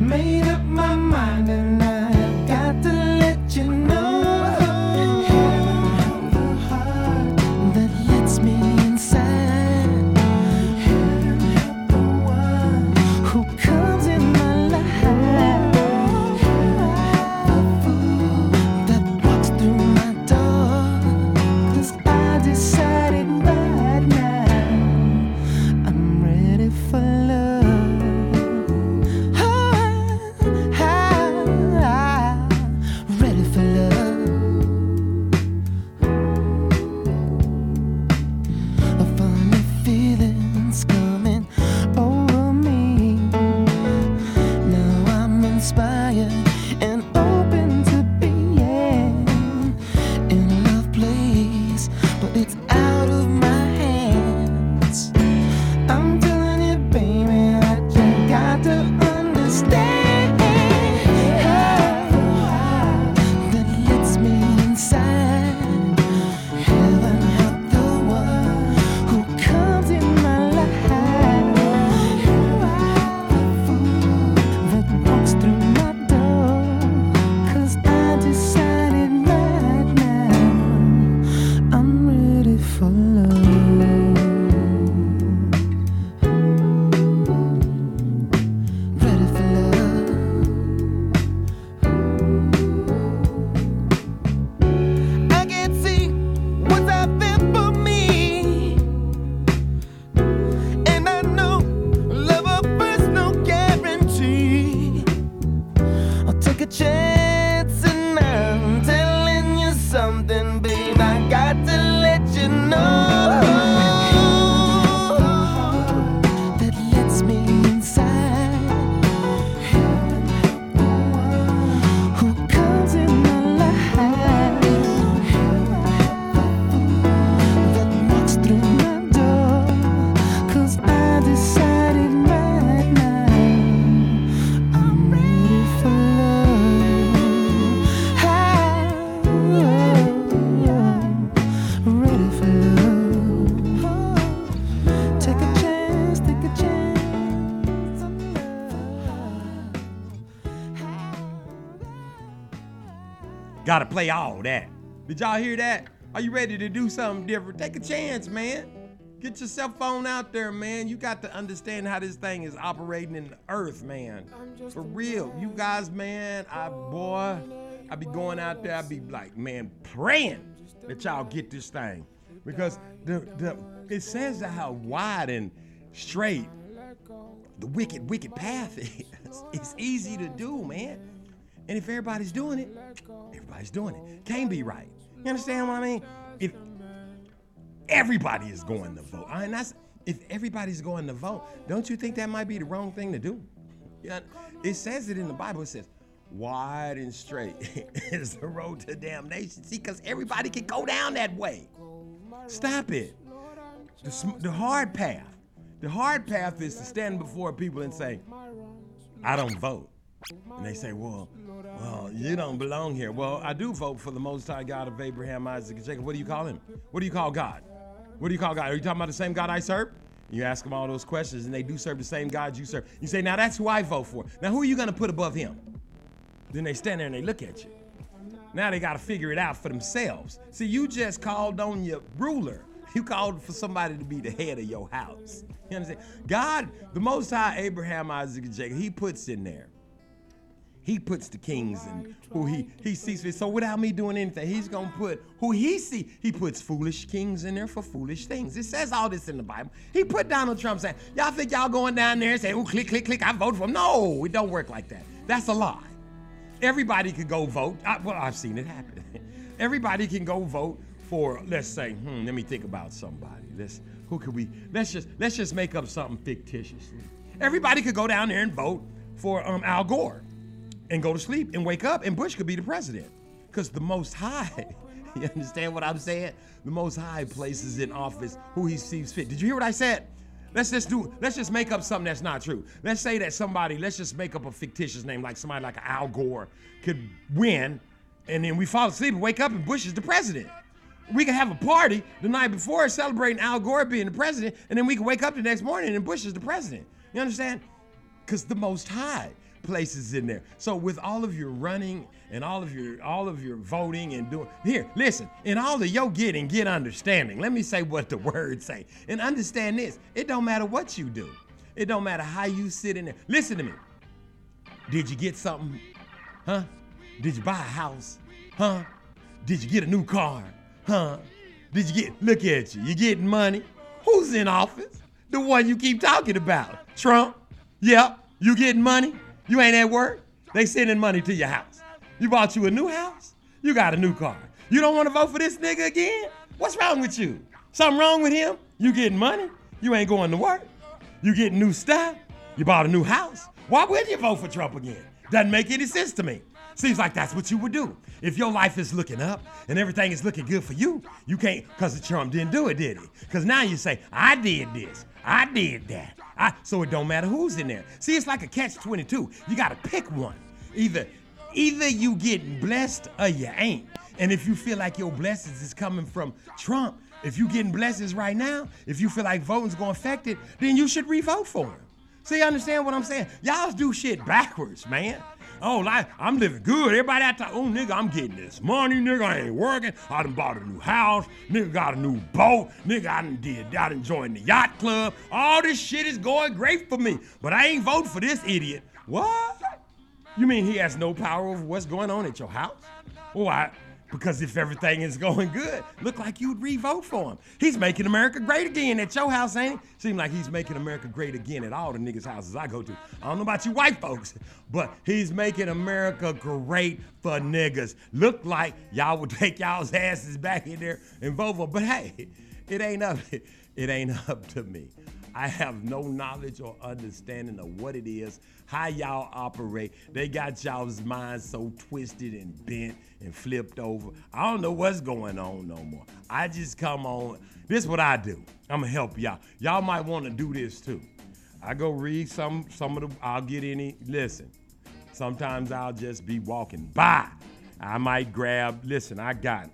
Made up my mind and I Gotta play all that. Did y'all hear that? Are you ready to do something different? Take a chance, man. Get your cell phone out there, man. You got to understand how this thing is operating in the earth, man. For real. You guys, man, I boy, I be going out there, I be like, man, praying that y'all get this thing. Because the, the it says how wide and straight the wicked, wicked path is. It's easy to do, man. And if everybody's doing it, everybody's doing it. Can't be right. You understand what I mean? If everybody is going to vote, that's if everybody's going to vote, don't you think that might be the wrong thing to do? Yeah, it says it in the Bible. It says, "Wide and straight is the road to damnation." See, because everybody can go down that way. Stop it. The, the hard path. The hard path is to stand before people and say, I don't vote. And they say, well, well, you don't belong here. Well, I do vote for the Most High God of Abraham, Isaac, and Jacob. What do you call him? What do you call God? What do you call God? Are you talking about the same God I serve? You ask them all those questions, and they do serve the same God you serve. You say, now that's who I vote for. Now who are you gonna put above him? Then they stand there and they look at you. Now they got to figure it out for themselves. See, you just called on your ruler. You called for somebody to be the head of your house. You understand? God, the Most High, Abraham, Isaac, and Jacob, He puts in there. He puts the kings and who he he sees fit. So without me doing anything, he's gonna put who he see. He puts foolish kings in there for foolish things. It says all this in the Bible. He put Donald Trump saying, "Y'all think y'all going down there and say, oh, click, click, click, I vote for him." No, it don't work like that. That's a lie. Everybody could go vote. I, well, I've seen it happen. Everybody can go vote for, let's say, hmm, let me think about somebody. Let's who could we? Let's just let's just make up something fictitiously. Everybody could go down there and vote for um, Al Gore, and go to sleep and wake up, and Bush could be the president, because the Most High. You understand what I'm saying? The Most High places in office who He sees fit. Did you hear what I said? Let's just do. Let's just make up something that's not true. Let's say that somebody. Let's just make up a fictitious name, like somebody like Al Gore could win, and then we fall asleep and wake up, and Bush is the president. We can have a party the night before celebrating Al Gore being the president, and then we can wake up the next morning and Bush is the president. You understand? Because the Most High places in there. So with all of your running and all of your all of your voting and doing here, listen, in all of your getting, get understanding. Let me say what the words say. And understand this. It don't matter what you do. It don't matter how you sit in there. Listen to me. Did you get something? Huh? Did you buy a house? Huh? Did you get a new car? Huh? Did you get look at you? You getting money? Who's in office? The one you keep talking about. Trump? Yep. You getting money? You ain't at work? They sending money to your house. You bought you a new house? You got a new car. You don't want to vote for this nigga again? What's wrong with you? Something wrong with him? You getting money? You ain't going to work. You getting new stuff? You bought a new house. Why would you vote for Trump again? Doesn't make any sense to me. Seems like that's what you would do. If your life is looking up and everything is looking good for you, you can't, because the Trump didn't do it, did he? Because now you say, I did this, I did that. I, so it don't matter who's in there. See, it's like a catch 22. You got to pick one. Either, either you getting blessed or you ain't. And if you feel like your blessings is coming from Trump, if you getting blessings right now, if you feel like voting's gonna affect it, then you should re-vote for him. See, you understand what I'm saying? Y'all do shit backwards, man. Oh, like I'm living good. Everybody out there, oh nigga, I'm getting this money, nigga. I ain't working. I done bought a new house. Nigga got a new boat. Nigga, I done did. I done joined the yacht club. All this shit is going great for me. But I ain't voting for this idiot. What? You mean he has no power over what's going on at your house? Oh, Why? Because if everything is going good, look like you'd re-vote for him. He's making America great again at your house, ain't he? Seem like he's making America great again at all the niggas' houses I go to. I don't know about you white folks, but he's making America great for niggas. Look like y'all would take y'all's asses back in there and vote for. But hey, it ain't up. It ain't up to me. I have no knowledge or understanding of what it is, how y'all operate. They got y'all's minds so twisted and bent and flipped over. I don't know what's going on no more. I just come on. This is what I do. I'm gonna help y'all. Y'all might want to do this too. I go read some some of the. I'll get any. Listen. Sometimes I'll just be walking by. I might grab. Listen, I got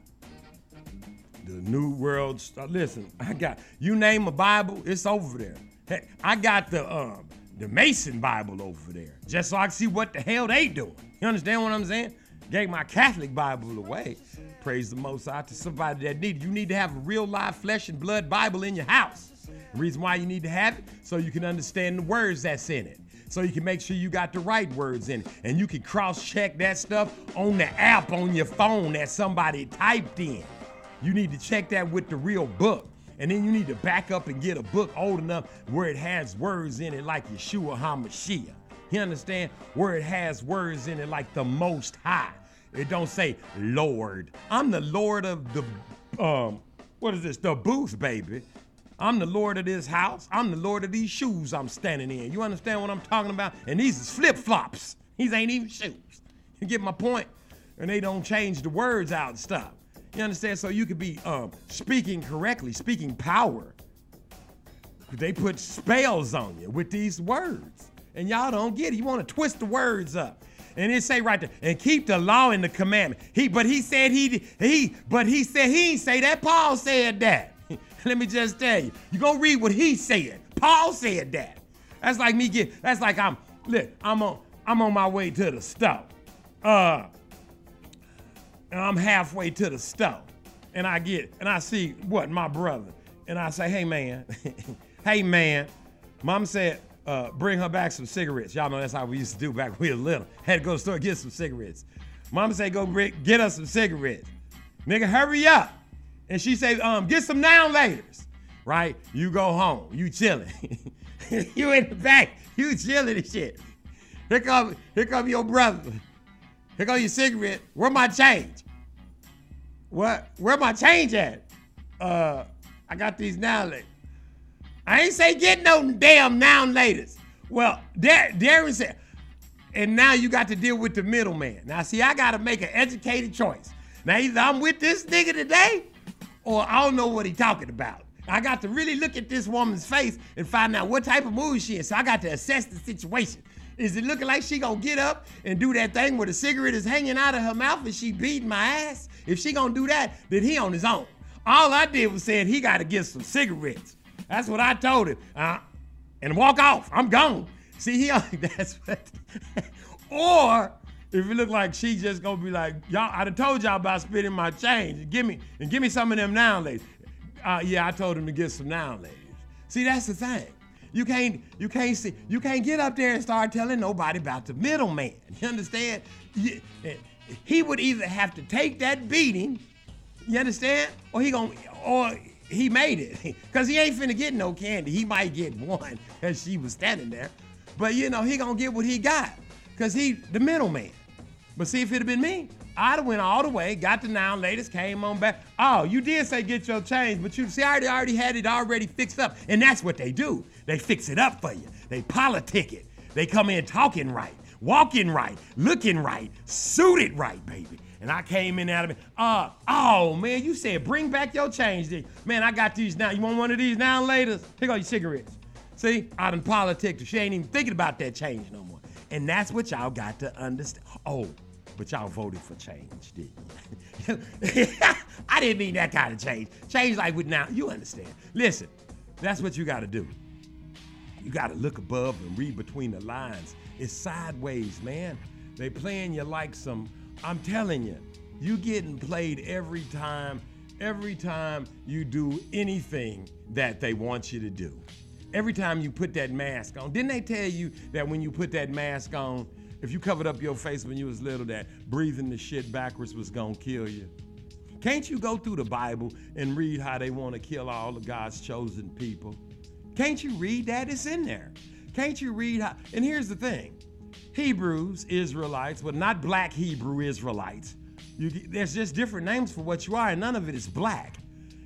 the New World. St- Listen, I got you name a Bible, it's over there. Heck, I got the um the Mason Bible over there, just so I can see what the hell they doing. You understand what I'm saying? Gave my Catholic Bible away. Praise the Most High to somebody that need it. You need to have a real live flesh and blood Bible in your house. The reason why you need to have it so you can understand the words that's in it. So you can make sure you got the right words in it. And you can cross-check that stuff on the app on your phone that somebody typed in. You need to check that with the real book. And then you need to back up and get a book old enough where it has words in it like Yeshua HaMashiach. You understand? Where it has words in it like the Most High. It don't say Lord. I'm the Lord of the, um, what is this? The booth, baby. I'm the Lord of this house. I'm the Lord of these shoes I'm standing in. You understand what I'm talking about? And these is flip flops. These ain't even shoes. You get my point? And they don't change the words out and stuff. You understand? So you could be um, speaking correctly, speaking power. They put spells on you with these words. And y'all don't get it. You want to twist the words up. And it say right there, and keep the law and the commandment. He, but he said he, he, but he said he ain't say that. Paul said that. Let me just tell you, you gonna read what he said. Paul said that. That's like me get. That's like I'm. Look, I'm on. I'm on my way to the stop. Uh, and I'm halfway to the store, and I get and I see what my brother, and I say, hey man, hey man, mom said. Uh, bring her back some cigarettes. Y'all know that's how we used to do back when we were little. Had to go to the store get some cigarettes. Mom say go get us some cigarettes. Nigga, hurry up. And she say, um, get some now laters. Right? You go home. You chilling. you in the back. You chilling and shit. Here come, here come your brother. Here come your cigarette. Where my change? What? Where my change at? Uh, I got these now laters. I ain't say get no damn now laters. Well, Dar- Darren said, and now you got to deal with the middleman. Now, see, I got to make an educated choice. Now, either I'm with this nigga today, or I don't know what he talking about. I got to really look at this woman's face and find out what type of mood she is. So I got to assess the situation. Is it looking like she gonna get up and do that thing where the cigarette is hanging out of her mouth and she beating my ass? If she gonna do that, then he on his own. All I did was said he got to get some cigarettes. That's what I told him. Uh, and walk off. I'm gone. See, he that's what. or if it look like she just gonna be like, y'all, I done told y'all about spending my change. Give me and give me some of them now laters. Uh, yeah, I told him to get some now laters. See, that's the thing. You can't, you can't see, you can't get up there and start telling nobody about the middleman. You understand? He would either have to take that beating, you understand, or he gonna, or he made it, cause he ain't finna get no candy. He might get one, cause she was standing there, but you know he gonna get what he got, cause he the middleman. But see, if it had been me, Have went all the way, got the now, latest, came on back. Oh, you did say get your change, but you see, I already, already had it already fixed up. And that's what they do. They fix it up for you. They politic it. They come in talking right, walking right, looking right, suited right, baby. And I came in out of it. Uh, oh man, you said bring back your change. Then. Man, I got these now. You want one of these now later? Take all your cigarettes. See, I done politic. She ain't even thinking about that change no more. And that's what y'all got to understand. Oh, but y'all voted for change, didn't you? I didn't mean that kind of change. Change like with now, you understand. Listen, that's what you got to do. You got to look above and read between the lines. It's sideways, man. They playing you like some. I'm telling you, you getting played every time. Every time you do anything that they want you to do. Every time you put that mask on. Didn't they tell you that when you put that mask on, if you covered up your face when you was little, that breathing the shit backwards was gonna kill you? Can't you go through the Bible and read how they want to kill all of God's chosen people? Can't you read that? It's in there. Can't you read how? And here's the thing Hebrews, Israelites, but not black Hebrew Israelites. You, there's just different names for what you are, and none of it is black.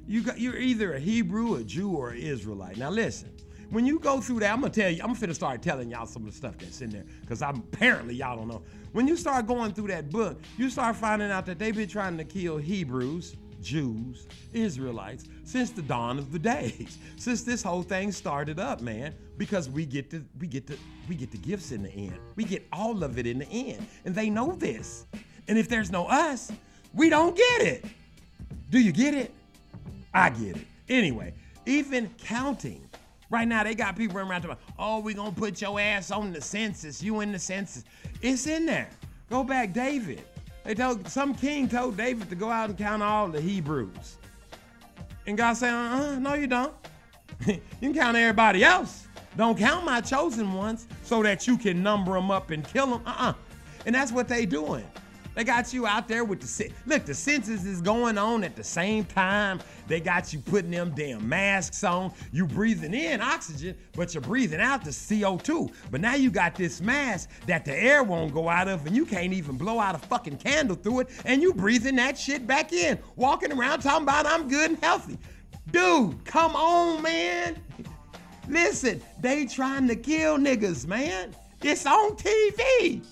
You got, you're either a Hebrew, a Jew, or an Israelite. Now listen, when you go through that, I'm gonna tell you, I'm finna start telling y'all some of the stuff that's in there, because apparently y'all don't know. When you start going through that book, you start finding out that they've been trying to kill Hebrews, Jews, Israelites since the dawn of the days. Since this whole thing started up, man, because we get the we get the we get the gifts in the end. We get all of it in the end. And they know this. And if there's no us, we don't get it. Do you get it? I get it. Anyway, even counting. Right now, they got people running around talking, oh, we gonna put your ass on the census. You in the census. It's in there. Go back, David. They told some king told David to go out and count all the Hebrews. And God said, uh-uh, no, you don't. you can count everybody else. Don't count my chosen ones so that you can number them up and kill them. Uh-uh. And that's what they doing. They got you out there with the look. The census is going on at the same time. They got you putting them damn masks on. You breathing in oxygen, but you're breathing out the CO2. But now you got this mask that the air won't go out of, and you can't even blow out a fucking candle through it, and you breathing that shit back in, walking around talking about I'm good and healthy. Dude, come on, man. Listen, they trying to kill niggas, man. It's on TV.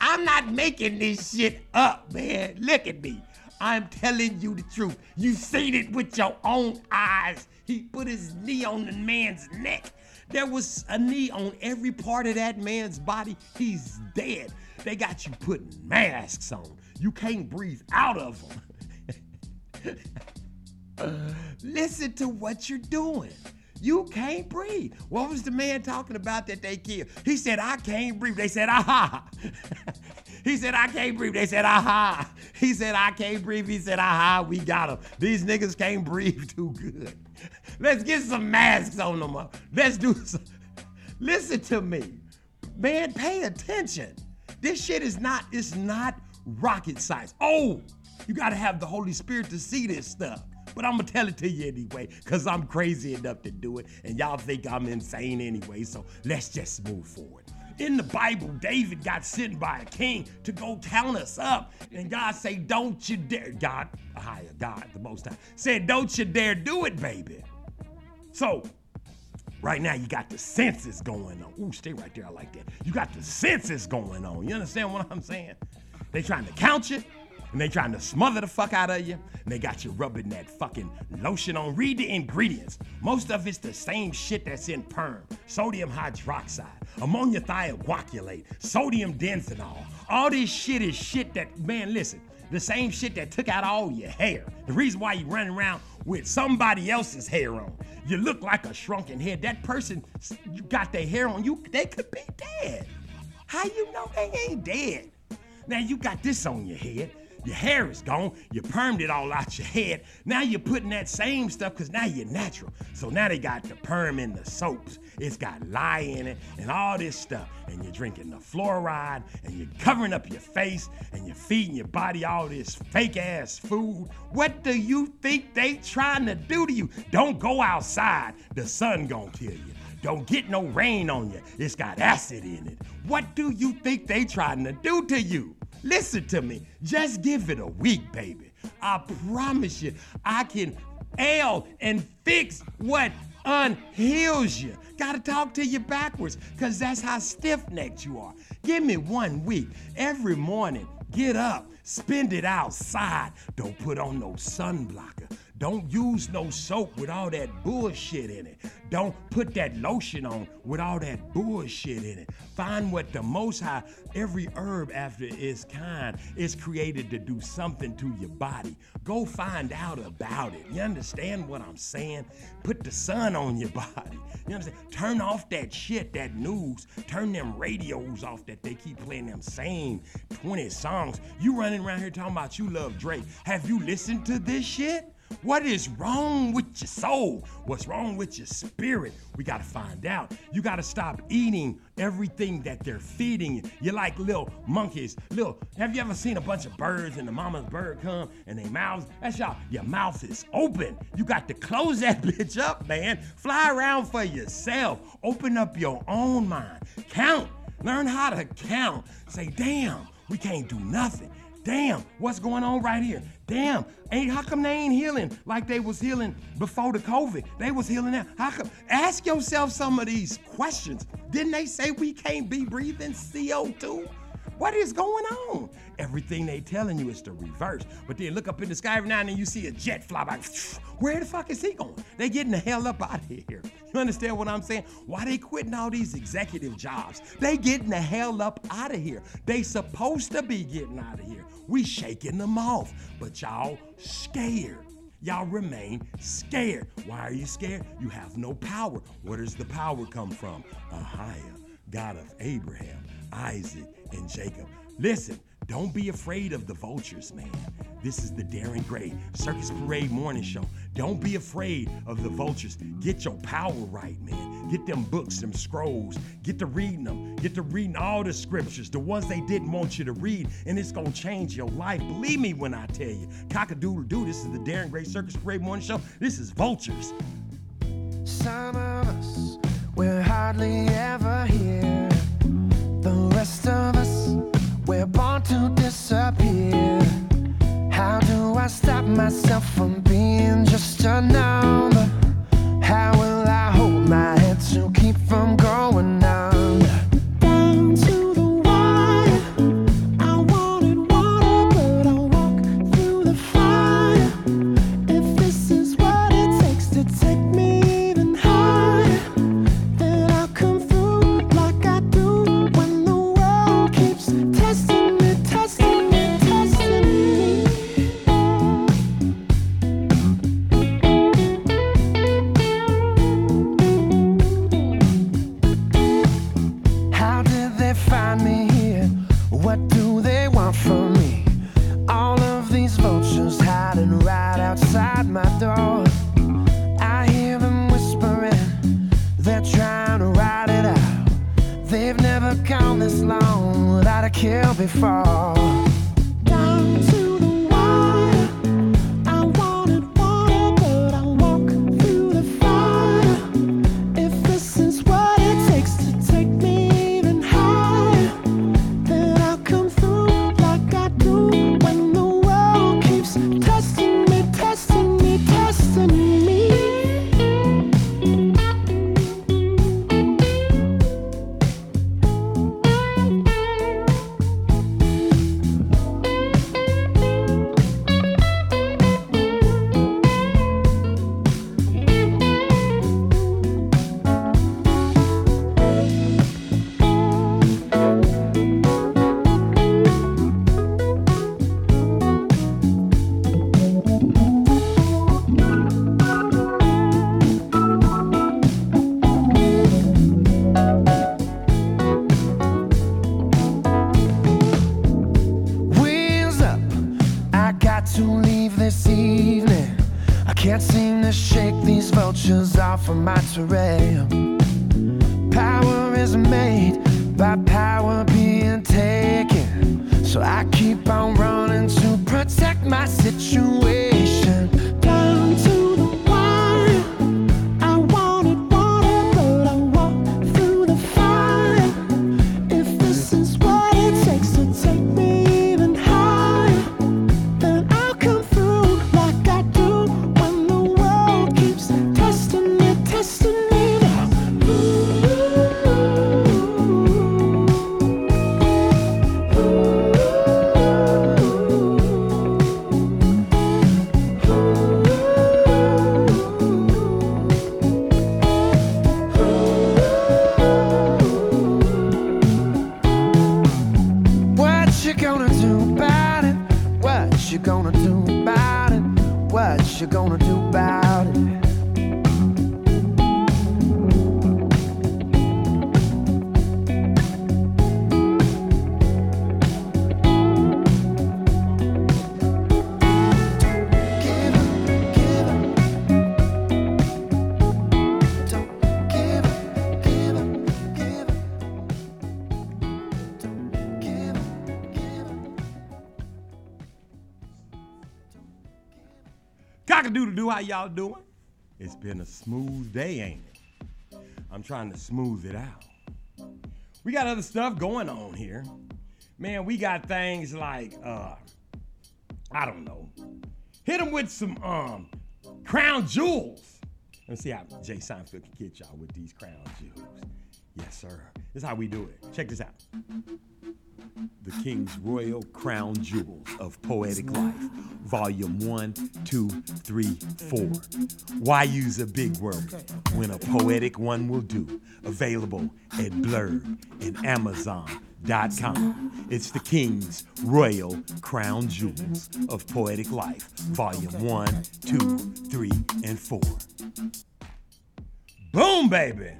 I'm not making this shit up, man. Look at me. I'm telling you the truth. You seen it with your own eyes. He put his knee on the man's neck. There was a knee on every part of that man's body. He's dead. They got you putting masks on. You can't breathe out of them. Listen to what you're doing. You can't breathe. What was the man talking about that they killed? He said, I can't breathe. They said, aha. he said, I can't breathe. They said, aha. He said, I can't breathe. He said, aha, we got him. These niggas can't breathe too good. Let's get some masks on them. Let's do some. Listen to me. Man, pay attention. This shit is not, it's not rocket science. Oh, you gotta have the Holy Spirit to see this stuff. But I'm gonna tell it to you anyway, because I'm crazy enough to do it, and y'all think I'm insane anyway, so let's just move forward. In the Bible, David got sent by a king to go count us up. And God say, don't you dare, God, higher, God, the most high, said, don't you dare do it, baby. So Right now, you got the census going on. Ooh, stay right there. I like that. You got the census going on. You understand what I'm saying? They trying to count you, and they trying to smother the fuck out of you, and they got you rubbing that fucking lotion on. Read the ingredients. Most of it's the same shit that's in perm. Sodium hydroxide, ammonia thioglycolate, sodium densinol. All this shit is shit that, man, listen, the same shit that took out all your hair. The reason why you running around with somebody else's hair on. You look like a shrunken head. That person you got their hair on you, they could be dead. How you know they ain't dead? Now you got this on your head. Your hair is gone. You permed it all out your head. Now you're putting that same stuff because now you're natural. So now they got the perm in the soaps. It's got lye in it and all this stuff. And you're drinking the fluoride and you're covering up your face and you're feeding your body all this fake ass food. What do you think they trying to do to you? Don't go outside. The sun gonna kill you. Don't get no rain on you. It's got acid in it. What do you think they trying to do to you? Listen to me. Just give it a week, baby. I promise you, I can ail and fix what unheals you. Gotta talk to you backwards, cause that's how stiff-necked you are. Give me one week. Every morning, get up, spend it outside. Don't put on no sunblocker. Don't use no soap with all that bullshit in it. Don't put that lotion on with all that bullshit in it. Find what the Most High, every herb after its kind, is created to do something to your body. Go find out about it. You understand what I'm saying? Put the sun on your body. You understand? Turn off that shit, that news. Turn them radios off that they keep playing them same 20 songs. You running around here talking about you love Drake. Have you listened to this shit? What is wrong with your soul? What's wrong with your spirit? We got to find out. You got to stop eating everything that they're feeding you. You're like little monkeys. Little, have you ever seen a bunch of birds and the mama's bird come and they mouths? That's y'all. Your mouth is open. You got to close that bitch up, man. Fly around for yourself. Open up your own mind. Count. Learn how to count. Say, damn, we can't do nothing. Damn, what's going on right here? Damn, ain't how come they ain't healing like they was healing before the COVID? They was healing now. How come? Ask yourself some of these questions. Didn't they say we can't be breathing CO2? What is going on? Everything they telling you is the reverse. But then look up in the sky every now and then you see a jet fly by. Where the fuck is he going? They getting the hell up out of here. You understand what I'm saying? Why they quitting all these executive jobs? They getting the hell up out of here. They supposed to be getting out of here. We shaking them off, but y'all scared. Y'all remain scared. Why are you scared? You have no power. Where does the power come from? Ahiah, God of Abraham, Isaac, and Jacob. Listen, don't be afraid of the vultures, man. This is the Darren Gray Circus Parade Morning Show. Don't be afraid of the vultures. Get your power right, man. Get them books, them scrolls. Get to reading them. Get to reading all the scriptures, the ones they didn't want you to read, and it's gonna change your life. Believe me when I tell you. Cock a doodle doo. This is the Darren Gray Circus Parade Morning Show. This is Vultures. Some of us, we're hardly ever here. The rest of us, we're born to disappear. How do I stop myself from being just a number? How will I hold my head to keep from going under? A to leave this evening. I can't seem to shake these vultures off of my terrain. Power is made by how y'all doing? It's been a smooth day, ain't it? I'm trying to smooth it out. We got other stuff going on here. Man, we got things like, uh, I don't know. Hit them with some um crown jewels. Let's see how Jay Seinfeld can get y'all with these crown jewels. Yes, sir. This is how we do it. Check this out. The King's Royal Crown Jewels of Poetic Life, Volume 1, 2, 3, 4. Why use a big word when a poetic one will do? Available at Blurb and Amazon.com. It's the King's Royal Crown Jewels of Poetic Life, Volume 1, 2, 3, and 4. Boom, baby!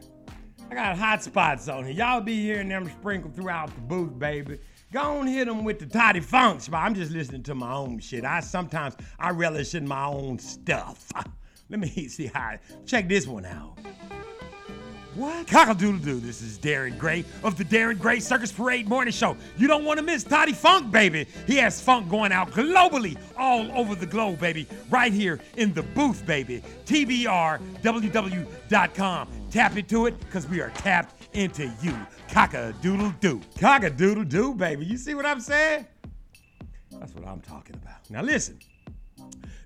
I got hot spots on here. Y'all be hearing them sprinkled throughout the booth, baby. Go on hit them with the toddy funks, but I'm just listening to my own shit. I sometimes I relish in my own stuff. Let me see how. I, check this one out. What? Cockle-doodle doo. This is Darren Gray of the Darren Gray Circus Parade Morning Show. You don't want to miss Toddy Funk, baby. He has funk going out globally, all over the globe, baby. Right here in the booth, baby. TBRWW.com. Tap into it, because we are tapped into you. Cock-a-doodle doo. Cock-a-doodle doo, baby. You see what I'm saying? That's what I'm talking about. Now listen.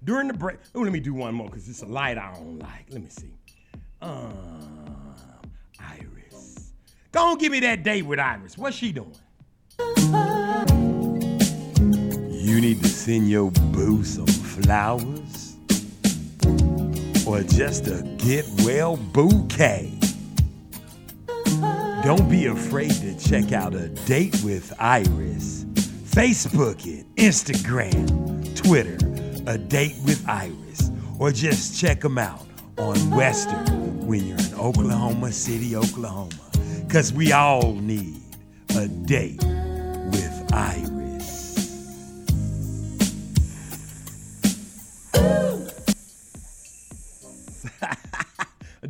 During the break, oh, let me do one more because it's a light I don't like. Let me see. Um, Iris. Go on, give me that date with Iris. What's she doing? You need to send your boo some flowers or just a get well bouquet. Don't be afraid to check out a date with Iris. Facebook it, Instagram, Twitter, a date with Iris, or just check them out on Western when you're in Oklahoma City, Oklahoma. Cause we all need a date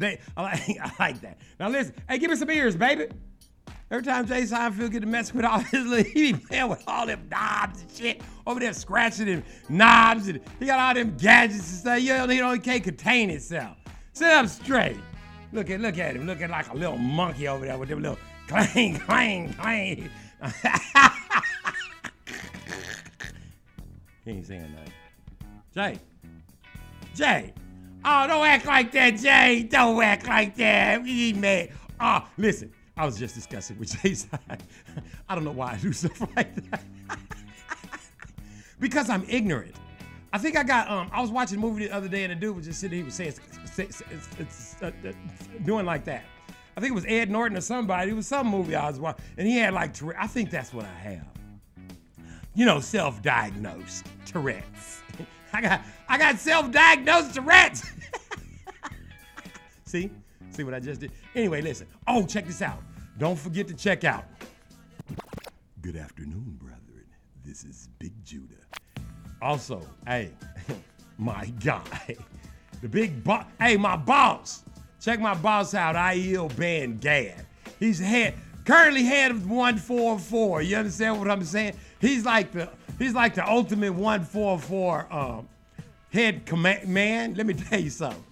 They, I like, I like that. Now listen, hey, give me some ears, baby. Every time Jay Seinfeld get to mess with all his little, he be playing with all them knobs and shit over there, scratching them knobs, and he got all them gadgets and stuff. You know, he don't- can't contain himself. Sit up straight. Look at look at him, looking like a little monkey over there with them little clang, clang, clang. he ain't saying nothing. Jay. Jay. Oh, don't act like that, Jay. Don't act like that. We mad. Oh, listen. I was just discussing with Jay. I don't know why I do stuff like that. because I'm ignorant. I think I got um I was watching a movie the other day and the dude was just sitting he was saying say- say- it's, it's, uh, doing like that. I think it was Ed Norton or somebody. It was some movie I was watching, and he had like. I think that's what I have. You know, self-diagnosed Tourette's. I got I got self-diagnosed Tourette's. See? See what I just did? Anyway, listen. Oh, check this out. Don't forget to check out. Good afternoon, brethren. This is Big Judah. Also, hey, my guy, the big boss. Hey, my boss. Check my boss out, Aiel Ben Gad. He's head, currently head of 144. You understand what I'm saying? He's like the he's like the ultimate 144 um, head command man. Let me tell you something.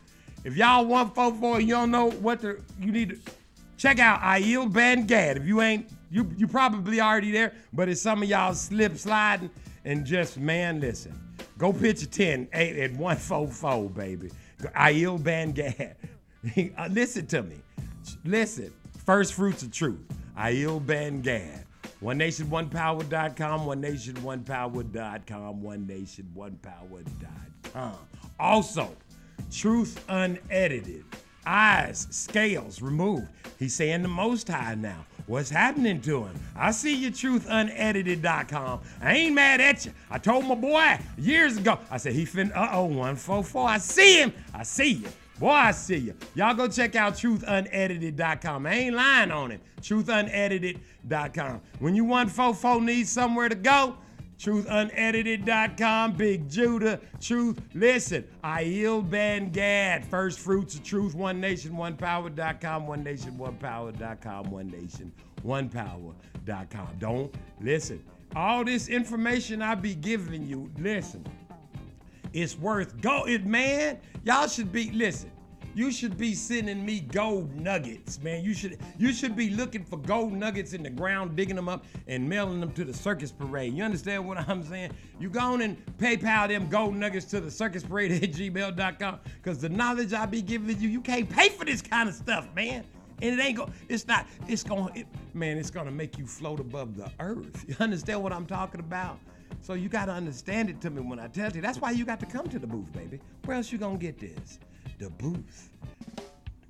If y'all 144, you don't know what the you need to check out Aiel Ben Gad. If you ain't you you probably already there, but if some of y'all slip sliding and just man, listen. Go pitch a 10 8 at 144, baby. Aiel Ben Gad. Uh, listen to me. Listen. First fruits of truth. Aiel Ben Gad. One Nation OnePower.com, One Nation OnePower.com, One Nation OnePower.com. Also, Truth Unedited. Eyes, scales removed. He's saying the Most High now. What's happening to him? I see you, truthunedited.com. I ain't mad at you. I told my boy years ago, I said, he fin, uh oh, 144. I see him. I see you. Boy, I see you. Y'all go check out truthunedited.com. I ain't lying on it. Truthunedited.com. When you 144 needs somewhere to go, truthunedited.com. Big Judah. Truth. Listen, Aiel Ben Gad. First fruits of truth. One Nation, One Power.com. One Nation, One Power.com. One Nation, One Power.com. Don't listen. All this information I be giving you, listen. It's worth go it, man. Y'all should be listen. You should be sending me gold nuggets, man. You should you should be looking for gold nuggets in the ground, digging them up and mailing them to the circus parade. You understand what I'm saying? You go on and PayPal them gold nuggets to the circus parade at gmail.com. Cause the knowledge I be giving you, you can't pay for this kind of stuff, man. And it ain't go. It's not. It's gonna. It, man, it's gonna make you float above the earth. You understand what I'm talking about? So you gotta understand it to me when I tell you. That's why you got to come to the booth, baby. Where else you gonna get this? The booth.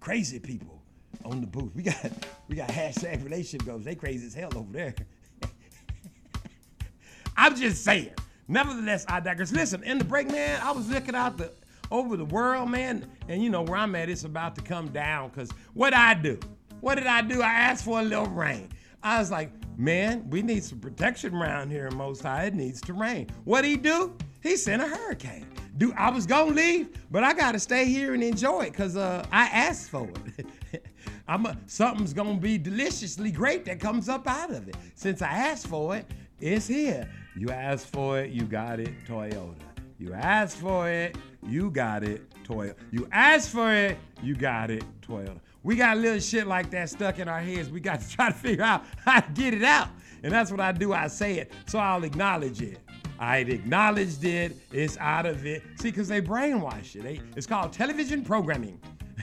Crazy people on the booth. We got we got hashtag relationship goals. They crazy as hell over there. I'm just saying. Nevertheless, I digress. Listen, in the break, man, I was looking out the over the world, man, and you know where I'm at. It's about to come down. Cause what I do? What did I do? I asked for a little rain. I was like, man, we need some protection around here in Most High. It needs to rain. What he do? He sent a hurricane. Do I was gonna leave, but I gotta stay here and enjoy it because uh, I asked for it. I'm a, something's gonna be deliciously great that comes up out of it. Since I asked for it, it's here. You asked for it, you got it, Toyota. You asked for it, you got it, Toyota. You asked for it, you got it, Toyota. We got little shit like that stuck in our heads. We got to try to figure out how to get it out. And that's what I do. I say it, so I'll acknowledge it. I acknowledged it. It's out of it. See, because they brainwash it. They, it's called television programming.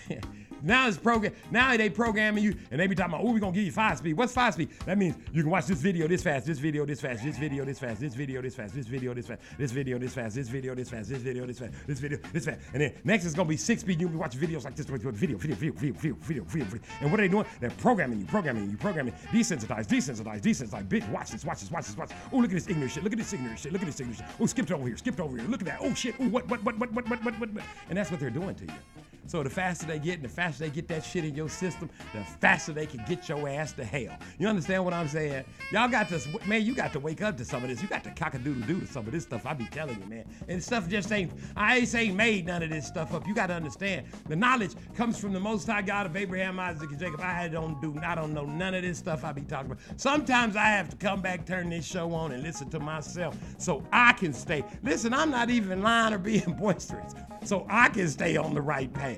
now it's program. Now they programming you, and they be talking about, oh, we're gonna give you five speed. What's five speed? That means you can watch this video this fast, this video this fast, this video this fast, this video this fast, this video this fast, this video this fast, this video this fast, this video this fast, this video this fast, and then next is gonna be six speed. You'll be watching videos like this, video, video, video, video, video, video, video. And what are they doing? They're programming you, programming you, programming, desensitize, desensitize, desensitize. Bitch, watch this, watch this, watch this, watch. Oh, look at this ignorant shit. Look at this ignorant shit. Look at this ignorant shit. Oh, skipped over here, skipped over here. Look at that. Oh shit. Oh, what, what, what, what, what, what, what, what? And that's what they're doing to you. So the faster they get and the faster they get that shit in your system, the faster they can get your ass to hell. You understand what I'm saying? Y'all got to, man, you got to wake up to some of this. You got to cock-a-doodle-doo to some of this stuff. I be telling you, man. And stuff just ain't, I ain't saying made none of this stuff up. You got to understand. The knowledge comes from the Most High God of Abraham, Isaac, and Jacob. I don't do, I don't know none of this stuff I be talking about. Sometimes I have to come back, turn this show on, and listen to myself so I can stay. Listen, I'm not even lying or being boisterous. So I can stay on the right path.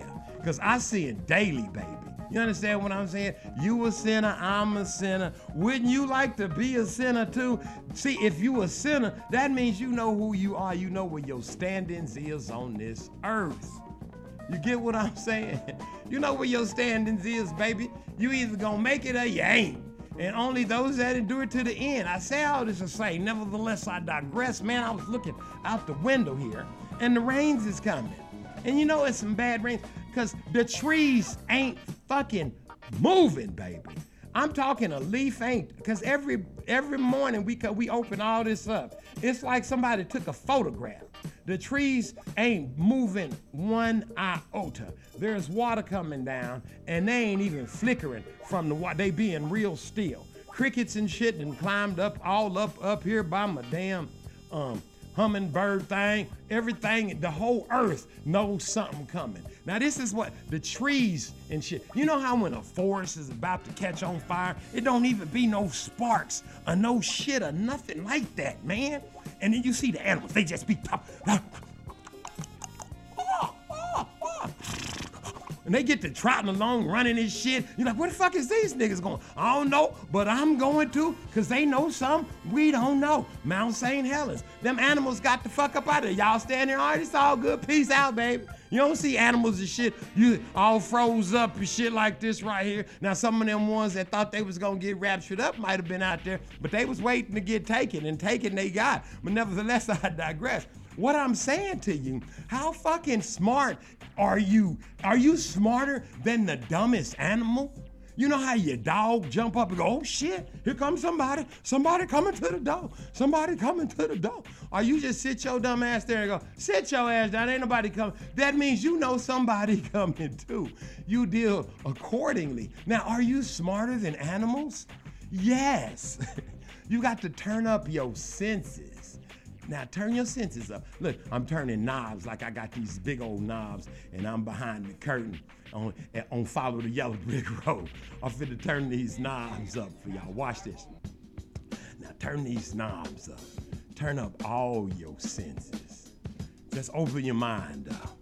Because I see it daily, baby. You understand what I'm saying? You a sinner, I'm a sinner. Wouldn't you like to be a sinner too? See, if you a sinner, that means you know who you are. You know where your standings is on this earth. You get what I'm saying? You know where your standings is, baby. You either gonna make it or you ain't. And only those that endure to the end. I say all this to say, nevertheless, I digress. Man, I was looking out the window here, and the rains is coming. And you know it's some bad rain, because the trees ain't fucking moving, baby. I'm talking a leaf ain't, because every every morning we we open all this up. It's like somebody took a photograph. The trees ain't moving one iota. There's water coming down, and they ain't even flickering from the water. They being real still. Crickets and shit and climbed up all up up here by my damn um hummingbird thing, everything, the whole earth knows something coming. Now, this is what the trees and shit. You know how when a forest is about to catch on fire, it don't even be no sparks or no shit or nothing like that, man. And then you see the animals, they just be pop. And they get to trotting along, running this shit. You're like, where the fuck is these niggas going? I don't know, but I'm going to, because they know something we don't know. Mount St. Helens. Them animals got the fuck up out of there. Y'all stand there, all right, it's all good. Peace out, baby. You don't see animals and shit, you all froze up and shit like this right here. Now, some of them ones that thought they was gonna get raptured up might have been out there, but they was waiting to get taken, and taken they got. But nevertheless, I digress. What I'm saying to you, how fucking smart are you? Are you smarter than the dumbest animal? You know how your dog jump up and go, oh shit, here comes somebody. Somebody coming to the door. Somebody coming to the door. Or you just sit your dumb ass there and go, sit your ass down, ain't nobody coming. That means you know somebody coming too. You deal accordingly. Now, are you smarter than animals? Yes. you got to turn up your senses. Now turn your senses up. Look, I'm turning knobs like I got these big old knobs, and I'm behind the curtain on on follow the yellow brick road. I'm finna turn these knobs up for y'all. Watch this. Now turn these knobs up. Turn up all your senses. Just open your mind up.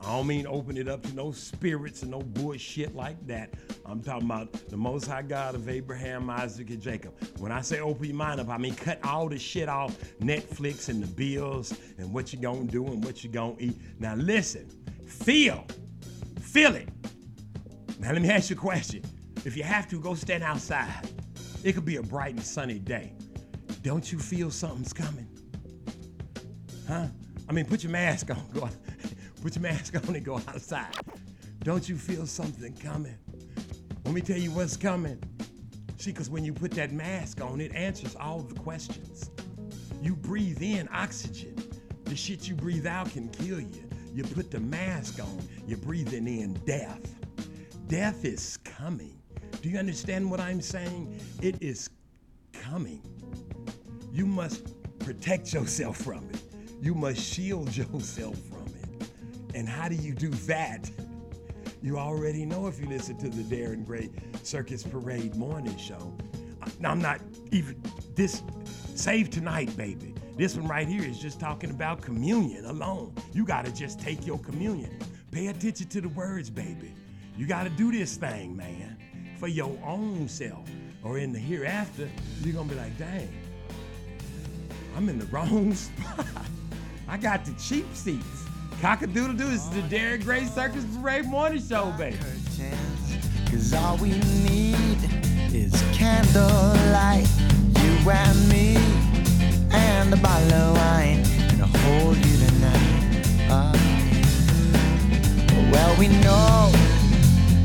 I don't mean open it up to no spirits and no bullshit like that. I'm talking about the Most High God of Abraham, Isaac, and Jacob. When I say open your mind up, I mean cut all the shit off Netflix and the bills and what you gonna do and what you gonna eat. Now listen, feel, feel it. Now let me ask you a question. If you have to, go stand outside. It could be a bright and sunny day. Don't you feel something's coming? Huh? I mean, put your mask on. Go, put your mask on and go outside. Don't you feel something coming? Let me tell you what's coming. See, because when you put that mask on, it answers all the questions. You breathe in oxygen. The shit you breathe out can kill you. You put the mask on, you're breathing in death. Death is coming. Do you understand what I'm saying? It is coming. You must protect yourself from it. You must shield yourself from it. And how do you do that? You already know if you listen to the Darren Gray Circus Parade morning show. Now, I'm not even this save tonight, baby. This one right here is just talking about communion alone. You got to just take your communion. Pay attention to the words, baby. You got to do this thing, man, for your own self. Or in the hereafter, you're going to be like, dang, I'm in the wrong spot. I got the cheap seats. Cock-a-doodle doo. This is the Darren Gray Circus Parade Morning Show, baby. Cause all we need is candlelight, you and me, and a bottle of wine, and I'll hold you tonight. Ah. well, we know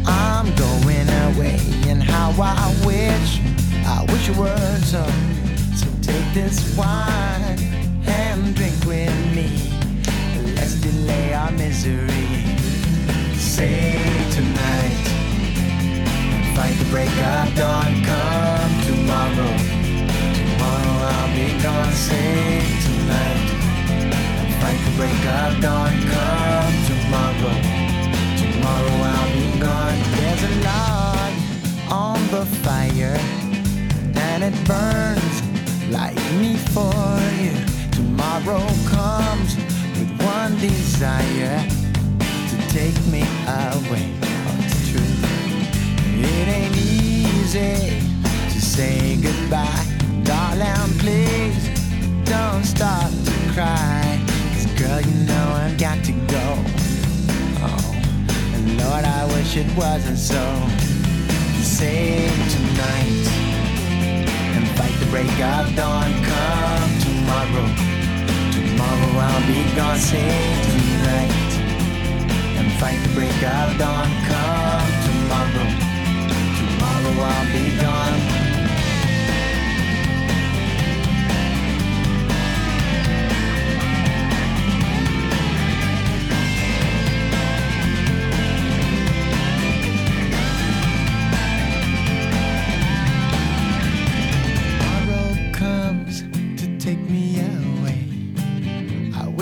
I'm going away, and how I wish, I wish it were so. So take this wine and drink with me. Let's delay our misery. sing tonight. Fight the break of dawn, come tomorrow. Tomorrow I'll be gone, sing tonight. Fight the break of dawn, come tomorrow. Tomorrow I'll be gone. There's a log on the fire, and it burns like me for you. Tomorrow comes one desire to take me away. It's true. It ain't easy to say goodbye. Darling, please don't start to cry. 'Cause girl, you know I've got to go. Oh, and Lord, I wish it wasn't so. Sing tonight and fight the break of dawn. Come tomorrow. Tomorrow I'll be gone. Sing tonight and fight the break of dawn. Come tomorrow. Tomorrow I'll be gone. Tomorrow comes to take me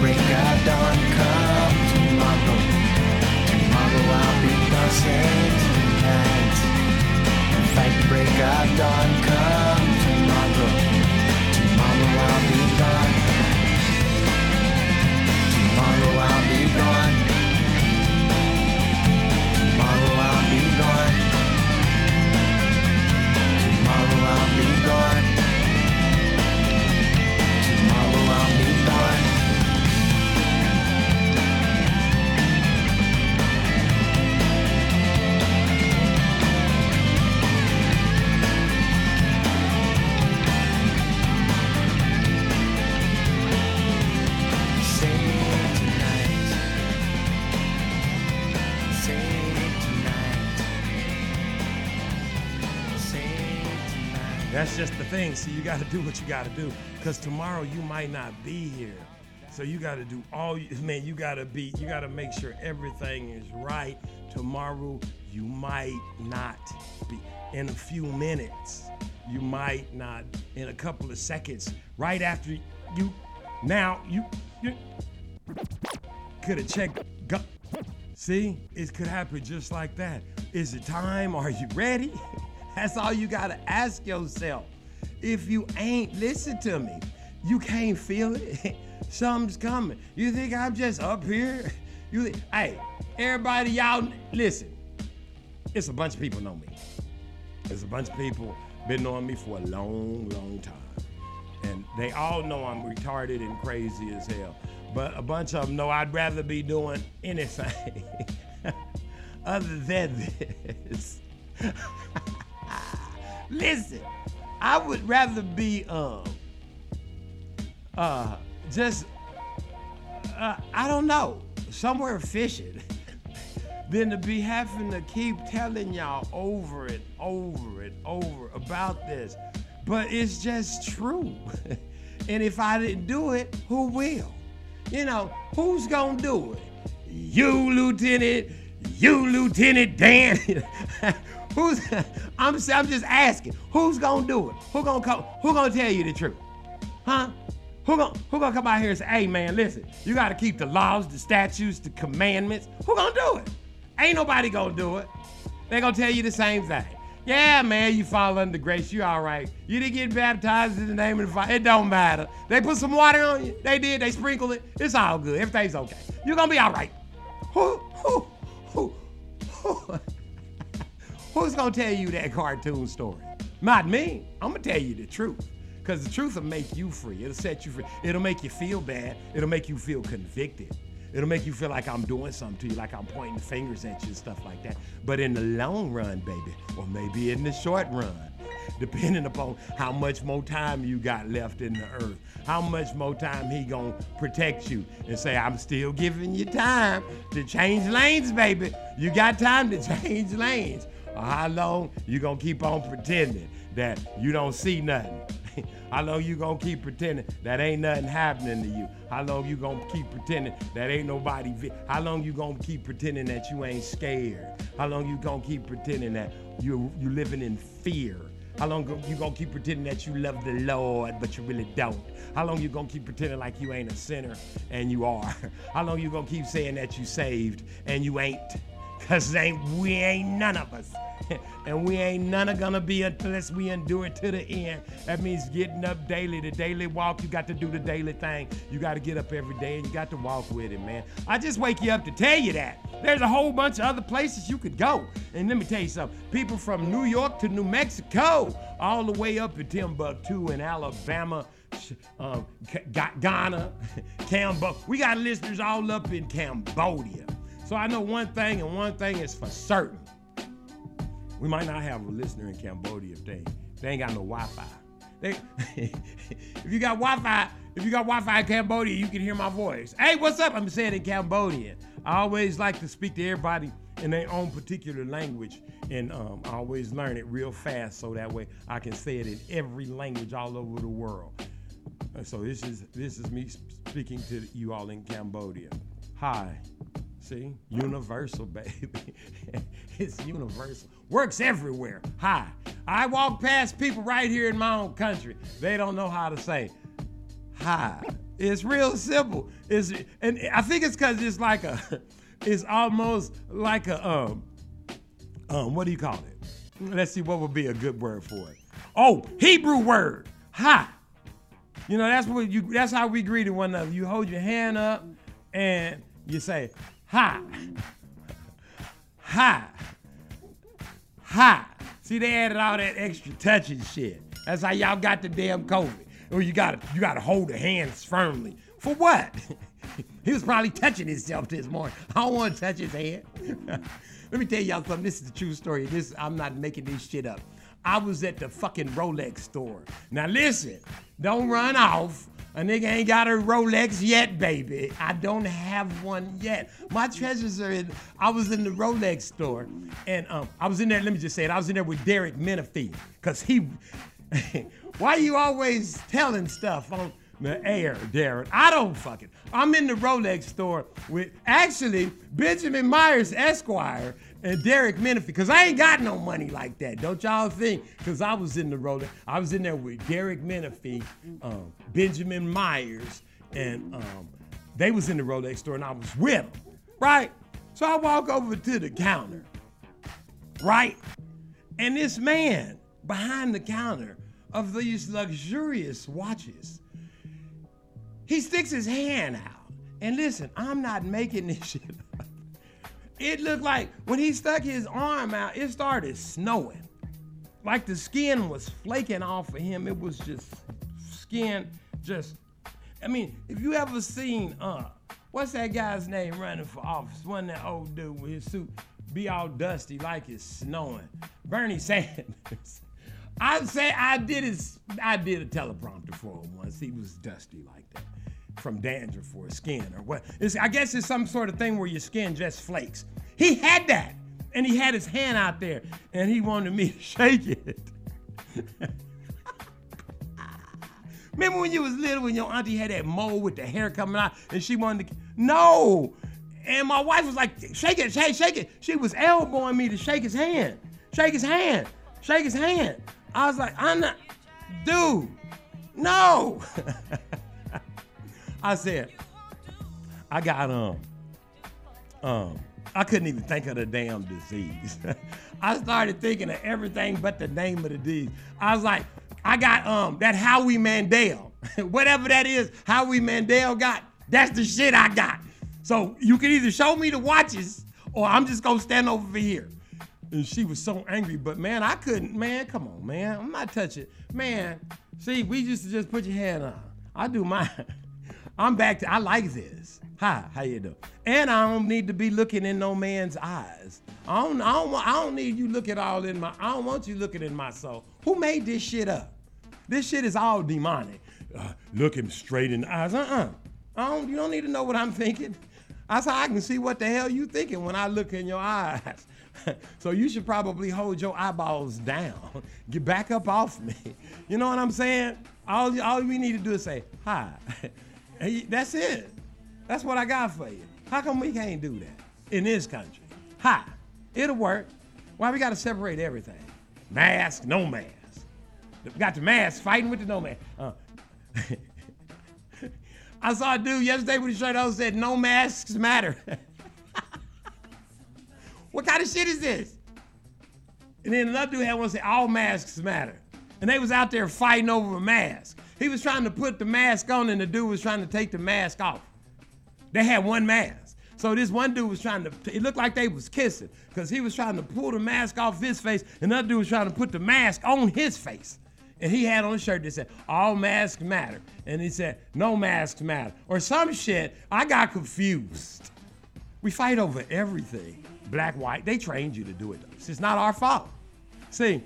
break of dawn. Come tomorrow. Tomorrow I'll be. Save tonight and fight the break of dawn. That's just the thing. See, you got to do what you got to do because tomorrow you might not be here. So you got to do all, you, man, you got to be, you got to make sure everything is right. Tomorrow you might not be. In a few minutes, you might not, in a couple of seconds, right after you, now you, you could have checked. See, it could happen just like that. Is it time? Are you ready? That's all you gotta ask yourself. If you ain't, listen to me. You can't feel it. Something's coming. You think I'm just up here? You hey, everybody, y'all, listen. It's a bunch of people know me. It's a bunch of people been knowing me for a long, long time. And they all know I'm retarded and crazy as hell. But a bunch of them know I'd rather be doing anything other than this. Listen, I would rather be um uh just uh, I don't know, somewhere fishing than to be having to keep telling y'all over and over and over about this. But it's just true. and if I didn't do it, who will? You know, who's gonna do it? You, Lieutenant, you, Lieutenant Dan. who's I'm I'm just asking, who's gonna do it? Who gonna come who gonna tell you the truth? Huh? Who gonna who gonna come out here and say, hey man, listen, you gotta keep the laws, the statutes, the commandments. Who gonna do it? Ain't nobody gonna do it. They gonna tell you the same thing. Yeah, man, you fall under grace. You all right. You didn't get baptized in the name of the Father. It don't matter. They put some water on you. They did. They sprinkled it. It's all good. Everything's okay. You're gonna be all right. Who, who, who, who? Who's gonna tell you that cartoon story? Not me. I'm gonna tell you the truth. Because the truth will make you free. It'll set you free. It'll make you feel bad. It'll make you feel convicted. It'll make you feel like I'm doing something to you, like I'm pointing fingers at you and stuff like that. But in the long run, baby, or maybe in the short run, depending upon how much more time you got left in the earth, how much more time he gonna protect you and say, I'm still giving you time to change lanes, baby. You got time to change lanes. How long you gonna keep on pretending that you don't see nothing? How long you gonna keep pretending that ain't nothing happening to you? How long you gonna keep pretending that ain't nobody? Vi- How long you gonna keep pretending that you ain't scared? How long you gonna keep pretending that you you living in fear? How long you gonna keep pretending that you love the Lord but you really don't? How long you gonna keep pretending like you ain't a sinner and you are? How long you gonna keep saying that you saved and you ain't? Cause ain't we ain't none of us. and we ain't none of gonna be unless we endure it to the end. That means getting up daily, the daily walk. You got to do the daily thing. You got to get up every day and you got to walk with it, man. I just wake you up to tell you that. There's a whole bunch of other places you could go. And let me tell you something. People from New York to New Mexico, all the way up to Timbuktu and Alabama, um, Ghana, Cambodia. We got listeners all up in Cambodia. So I know one thing, and one thing is for certain. We might not have a listener in Cambodia if they, they ain't got no Wi-Fi. They, if you got Wi-Fi, if you got Wi-Fi in Cambodia, you can hear my voice. Hey, what's up? I'm saying in Cambodian. I always like to speak to everybody in their own particular language, and um, I always learn it real fast so that way I can say it in every language all over the world. Uh, So this is this is me speaking to you all in Cambodia. Hi. See? Universal, baby. it's universal. Works everywhere. Hi. I walk past people right here in my own country. They don't know how to say hi. It's real simple. It's and I think it's because it's like a it's almost like a um um what do you call it? Let's see what would be a good word for it. Oh, Hebrew word. Hi. You know, that's what you that's how we greeted one another. You hold your hand up and you say, hi. Hi. Hi. See, they added all that extra touch and shit. That's how y'all got the damn COVID. Or you gotta you gotta hold the hands firmly. For what? he was probably touching himself this morning. I don't want to touch his hand. Let me tell y'all something. This is the true story. This I'm not making this shit up. I was at the fucking Rolex store. Now listen, don't run off. A nigga ain't got a Rolex yet, baby. I don't have one yet. My treasures are in. I was in the Rolex store, and um, I was in there. Let me just say it. I was in there with Derek Menifee, cause he. why you always telling stuff on the air, Derek? I don't fucking. I'm in the Rolex store with actually Benjamin Myers Esquire and Derek Menifee, because I ain't got no money like that. Don't y'all think? Because I was in the Rolex. I was in there with Derek Menifee, um, Benjamin Myers, and um, they was in the Rolex store, and I was with them, right? So I walk over to the counter, right? And this man behind the counter of these luxurious watches, he sticks his hand out. And listen, I'm not making this shit up. It looked like when he stuck his arm out, it started snowing. Like the skin was flaking off of him. It was just skin, just. I mean, if you ever seen, uh, what's that guy's name running for office? One that old dude with his suit be all dusty like it's snowing. Bernie Sanders. I say I did his, I did a teleprompter for him once. He was dusty like that from dandruff or skin or what. It's, I guess it's some sort of thing where your skin just flakes. He had that, and he had his hand out there, and he wanted me to shake it. Remember when you was little when your auntie had that mole with the hair coming out, and she wanted to? No. And my wife was like, "Shake it, shake, shake it." She was elbowing me to shake his hand, shake his hand, shake his hand. I was like, "I'm not, dude, no." I said, I got um, um, I couldn't even think of the damn disease. I started thinking of everything but the name of the disease. I was like, I got um that Howie Mandel, whatever that is, Howie Mandel got. That's the shit I got. So you can either show me the watches or I'm just gonna stand over here. And she was so angry, but man, I couldn't. Man, come on, man, I'm not touching. Man, see, we used to just put your hand on. I do mine. I'm back to. I like this. Hi, how you doing? And I don't need to be looking in no man's eyes. I don't, I don't, I don't need you looking at all in my, I don't want you looking in my soul. Who made this shit up? This shit is all demonic. Uh, look him straight in the eyes. Uh-uh. I don't, you don't need to know what I'm thinking. That's how I can see what the hell you thinking when I look in your eyes. so you should probably hold your eyeballs down. Get back up off me. You know what I'm saying? All, all we need to do is say, hi. Hey, That's it. That's what I got for you. How come we can't do that in this country? Hi. It'll work. Why we got to separate everything? Mask, no mask. Got the mask fighting with the no mask. Uh, I saw a dude yesterday with a shirt on said, no masks matter. what kind of shit is this? And then another dude had one say, all masks matter. And they was out there fighting over a mask. He was trying to put the mask on and the dude was trying to take the mask off. They had one mask. So this one dude was trying to, it looked like they was kissing because he was trying to pull the mask off his face and another dude was trying to put the mask on his face. And he had on a shirt that said, all masks matter. And he said, no masks matter. Or some shit. I got confused. We fight over everything. Black, white, they trained you to do it. It's just not our fault. See,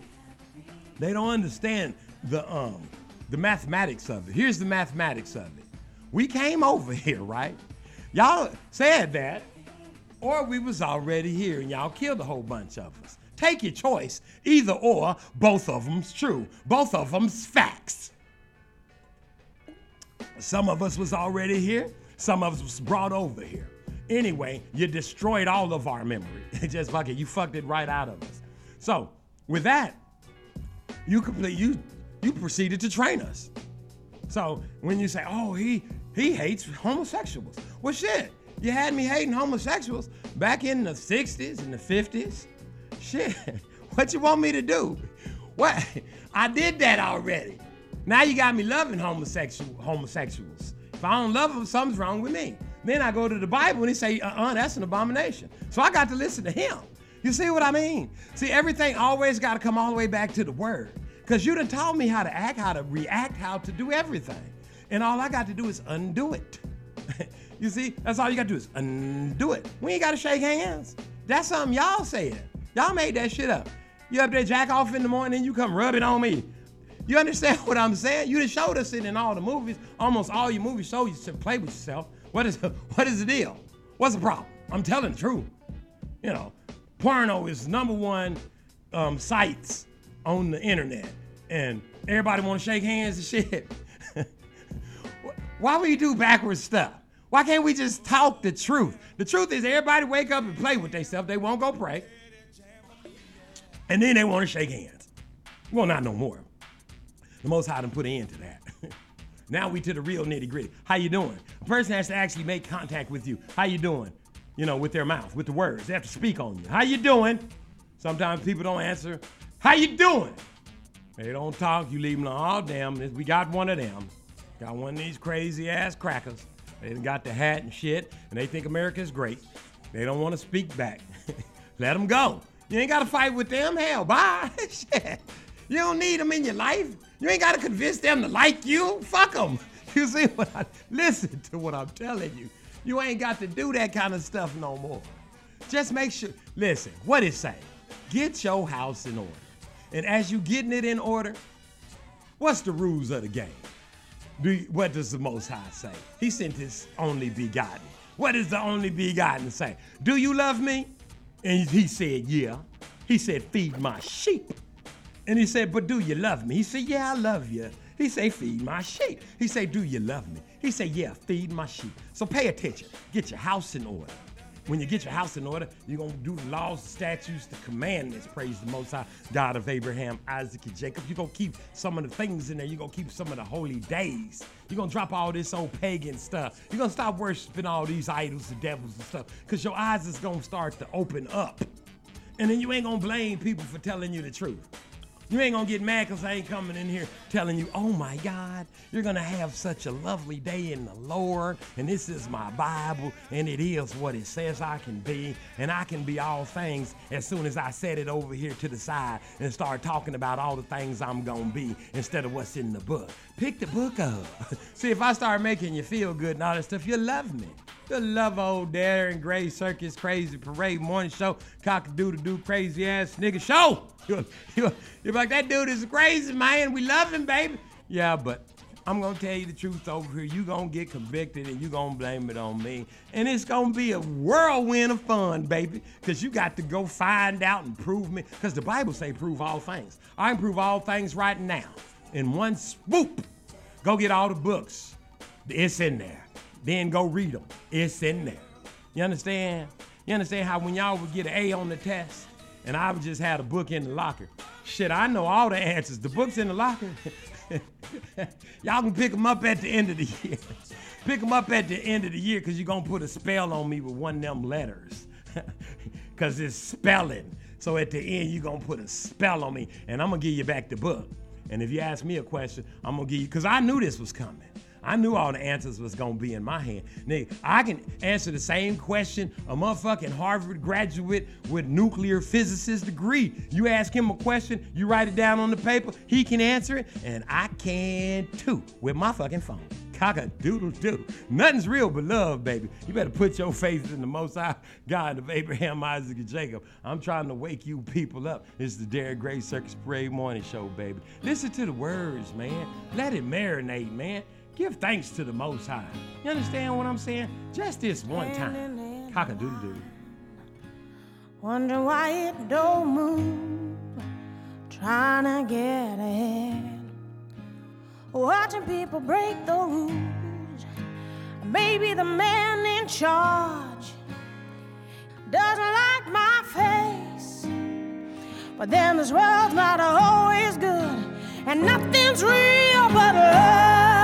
they don't understand the um the mathematics of it. Here's the mathematics of it. We came over here, right? Y'all said that, or we was already here and y'all killed a whole bunch of us. Take your choice. Either or, both of them's true. Both of them's facts. Some of us was already here. Some of us was brought over here. Anyway, you destroyed all of our memory. Just fuck it. You fucked it right out of us. So, with that, you complete you you proceeded to train us. So when you say, "Oh, he he hates homosexuals," well, shit, you had me hating homosexuals back in the '60s and the '50s. Shit, what you want me to do? What? I did that already. Now you got me loving homosexual homosexuals. If I don't love them, something's wrong with me. Then I go to the Bible and he say, "Uh-uh, that's an abomination." So I got to listen to him. You see what I mean? See, everything always got to come all the way back to the word. Because you done taught me how to act, how to react, how to do everything. And all I got to do is undo it. you see, that's all you got to do is undo it. We ain't got to shake hands. That's something y'all said. Y'all made that shit up. You up there jack off in the morning and you come rub it on me. You understand what I'm saying? You done showed us it in all the movies. Almost all your movies show you to play with yourself. What is what is the deal? What's the problem? I'm telling the truth. You know, porno is number one um, sites on the internet, and everybody want to shake hands and shit. Why we do backwards stuff? Why can't we just talk the truth? The truth is, everybody wake up and play with themselves. They won't go pray, and then they want to shake hands. Well, not no more. The Most High done put an end to that. now we to the real nitty gritty. How you doing? A person has to actually make contact with you. How you doing? You know, with their mouth, with the words. They have to speak on you. How you doing? Sometimes people don't answer. How you doing? They don't talk. You leave them alone. Oh, damn, we got one of them. Got one of these crazy ass crackers. They got the hat and shit, and they think America's great. They don't want to speak back. Let them go. You ain't got to fight with them. Hell, bye. shit. You don't need them in your life. You ain't got to convince them to like you. Fuck them. You see what I listen to what I'm telling you. You ain't got to do that kind of stuff no more. Just make sure. Listen, what it say? Get your house in order. And as you getting it in order, what's the rules of the game? Do you- what does the Most High say? He sent His only begotten. What does the only begotten say? Do you love me? And he said, Yeah. He said, Feed my sheep. And he said, But do you love me? He said, Yeah, I love you. He said, Feed my sheep. He said, Do you love me? He said, Yeah, feed my sheep. So pay attention. Get your house in order. When you get your house in order, you're going to do the laws, the statutes, the commandments. Praise the Most High, God of Abraham, Isaac, and Jacob. You're going to keep some of the things in there. You're going to keep some of the holy days. You're going to drop all this old pagan stuff. You're going to stop worshiping all these idols and devils and stuff because your eyes is going to start to open up. And then you ain't going to blame people for telling you the truth. You ain't gonna get mad because I ain't coming in here telling you, oh my God, you're gonna have such a lovely day in the Lord, and this is my Bible, and it is what it says I can be, and I can be all things as soon as I set it over here to the side and start talking about all the things I'm gonna be instead of what's in the book. Pick the book up. See, if I start making you feel good and all that stuff, you'll love me. The love old Darren Gray Circus Crazy Parade Morning Show. Cock doodle doo crazy ass nigga show. You're, you're, you're like, that dude is crazy, man. We love him, baby. Yeah, but I'm gonna tell you the truth over here. You gonna get convicted and you gonna blame it on me. And it's gonna be a whirlwind of fun, baby. Cause you got to go find out and prove me. Cause the Bible say prove all things. I can prove all things right now. In one swoop. Go get all the books. It's in there. Then go read them. It's in there. You understand? You understand how when y'all would get an A on the test and I would just had a book in the locker. Shit, I know all the answers. The book's in the locker. y'all can pick them up at the end of the year. pick them up at the end of the year because you're going to put a spell on me with one of them letters. Because it's spelling. So at the end, you're going to put a spell on me and I'm going to give you back the book. And if you ask me a question, I'm going to give you, because I knew this was coming. I knew all the answers was gonna be in my hand. Nigga, I can answer the same question a motherfucking Harvard graduate with nuclear physicist degree. You ask him a question, you write it down on the paper, he can answer it, and I can too with my fucking phone. Cock a doodle doo. Nothing's real but love, baby. You better put your faith in the Most High God of Abraham, Isaac, and Jacob. I'm trying to wake you people up. It's the Darren Gray Circus Parade Morning Show, baby. Listen to the words, man. Let it marinate, man. Give thanks to the Most High. You understand what I'm saying? Just this one time. Cock a doodle doo. Wonder why it don't move. Trying to get ahead. Watching people break the rules. Maybe the man in charge doesn't like my face. But then this world's not always good. And nothing's real but love.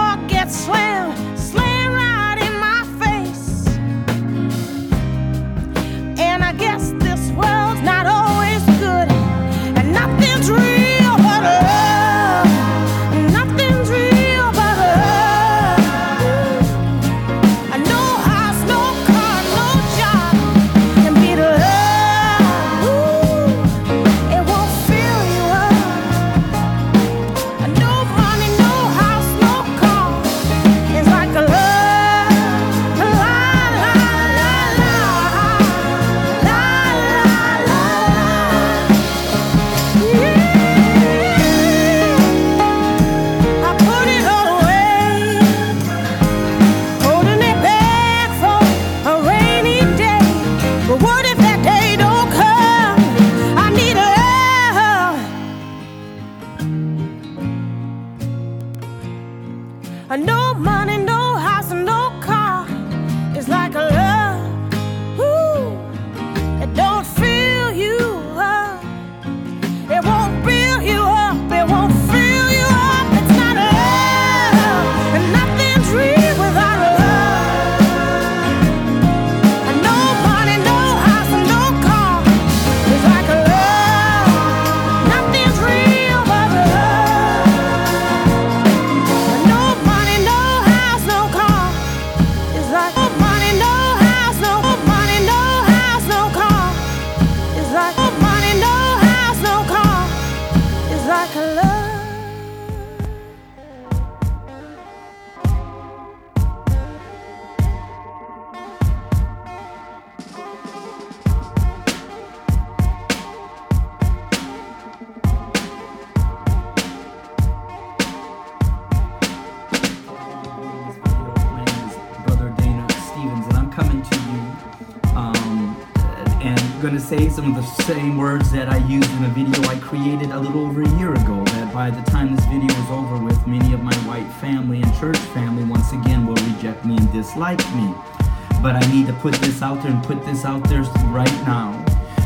gets say some of the same words that I used in a video I created a little over a year ago. That by the time this video is over with, many of my white family and church family once again will reject me and dislike me. But I need to put this out there and put this out there right now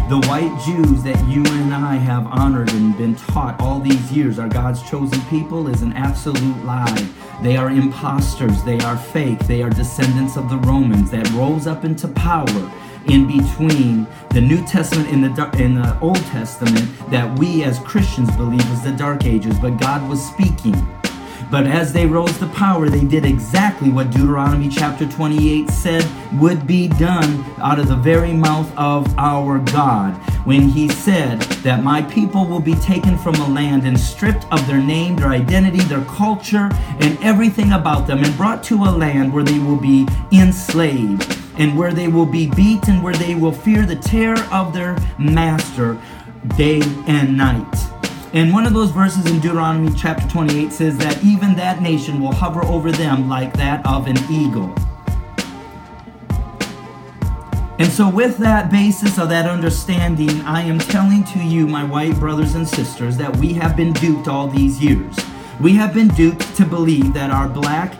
The white Jews that you and I have honored and been taught all these years are God's chosen people is an absolute lie. They are imposters, they are fake, they are descendants of the Romans that rose up into power in between the New Testament and the in the Old Testament that we as Christians believe was the Dark Ages, but God was speaking. But as they rose to power, they did exactly what Deuteronomy chapter 28 said would be done out of the very mouth of our God when he said that my people will be taken from a land and stripped of their name, their identity, their culture, and everything about them and brought to a land where they will be enslaved and where they will be beaten, where they will fear the terror of their master day and night. And one of those verses in Deuteronomy chapter 28 says that even that nation will hover over them like that of an eagle. And so, with that basis of that understanding, I am telling to you, my white brothers and sisters, that we have been duped all these years. We have been duped to believe that our black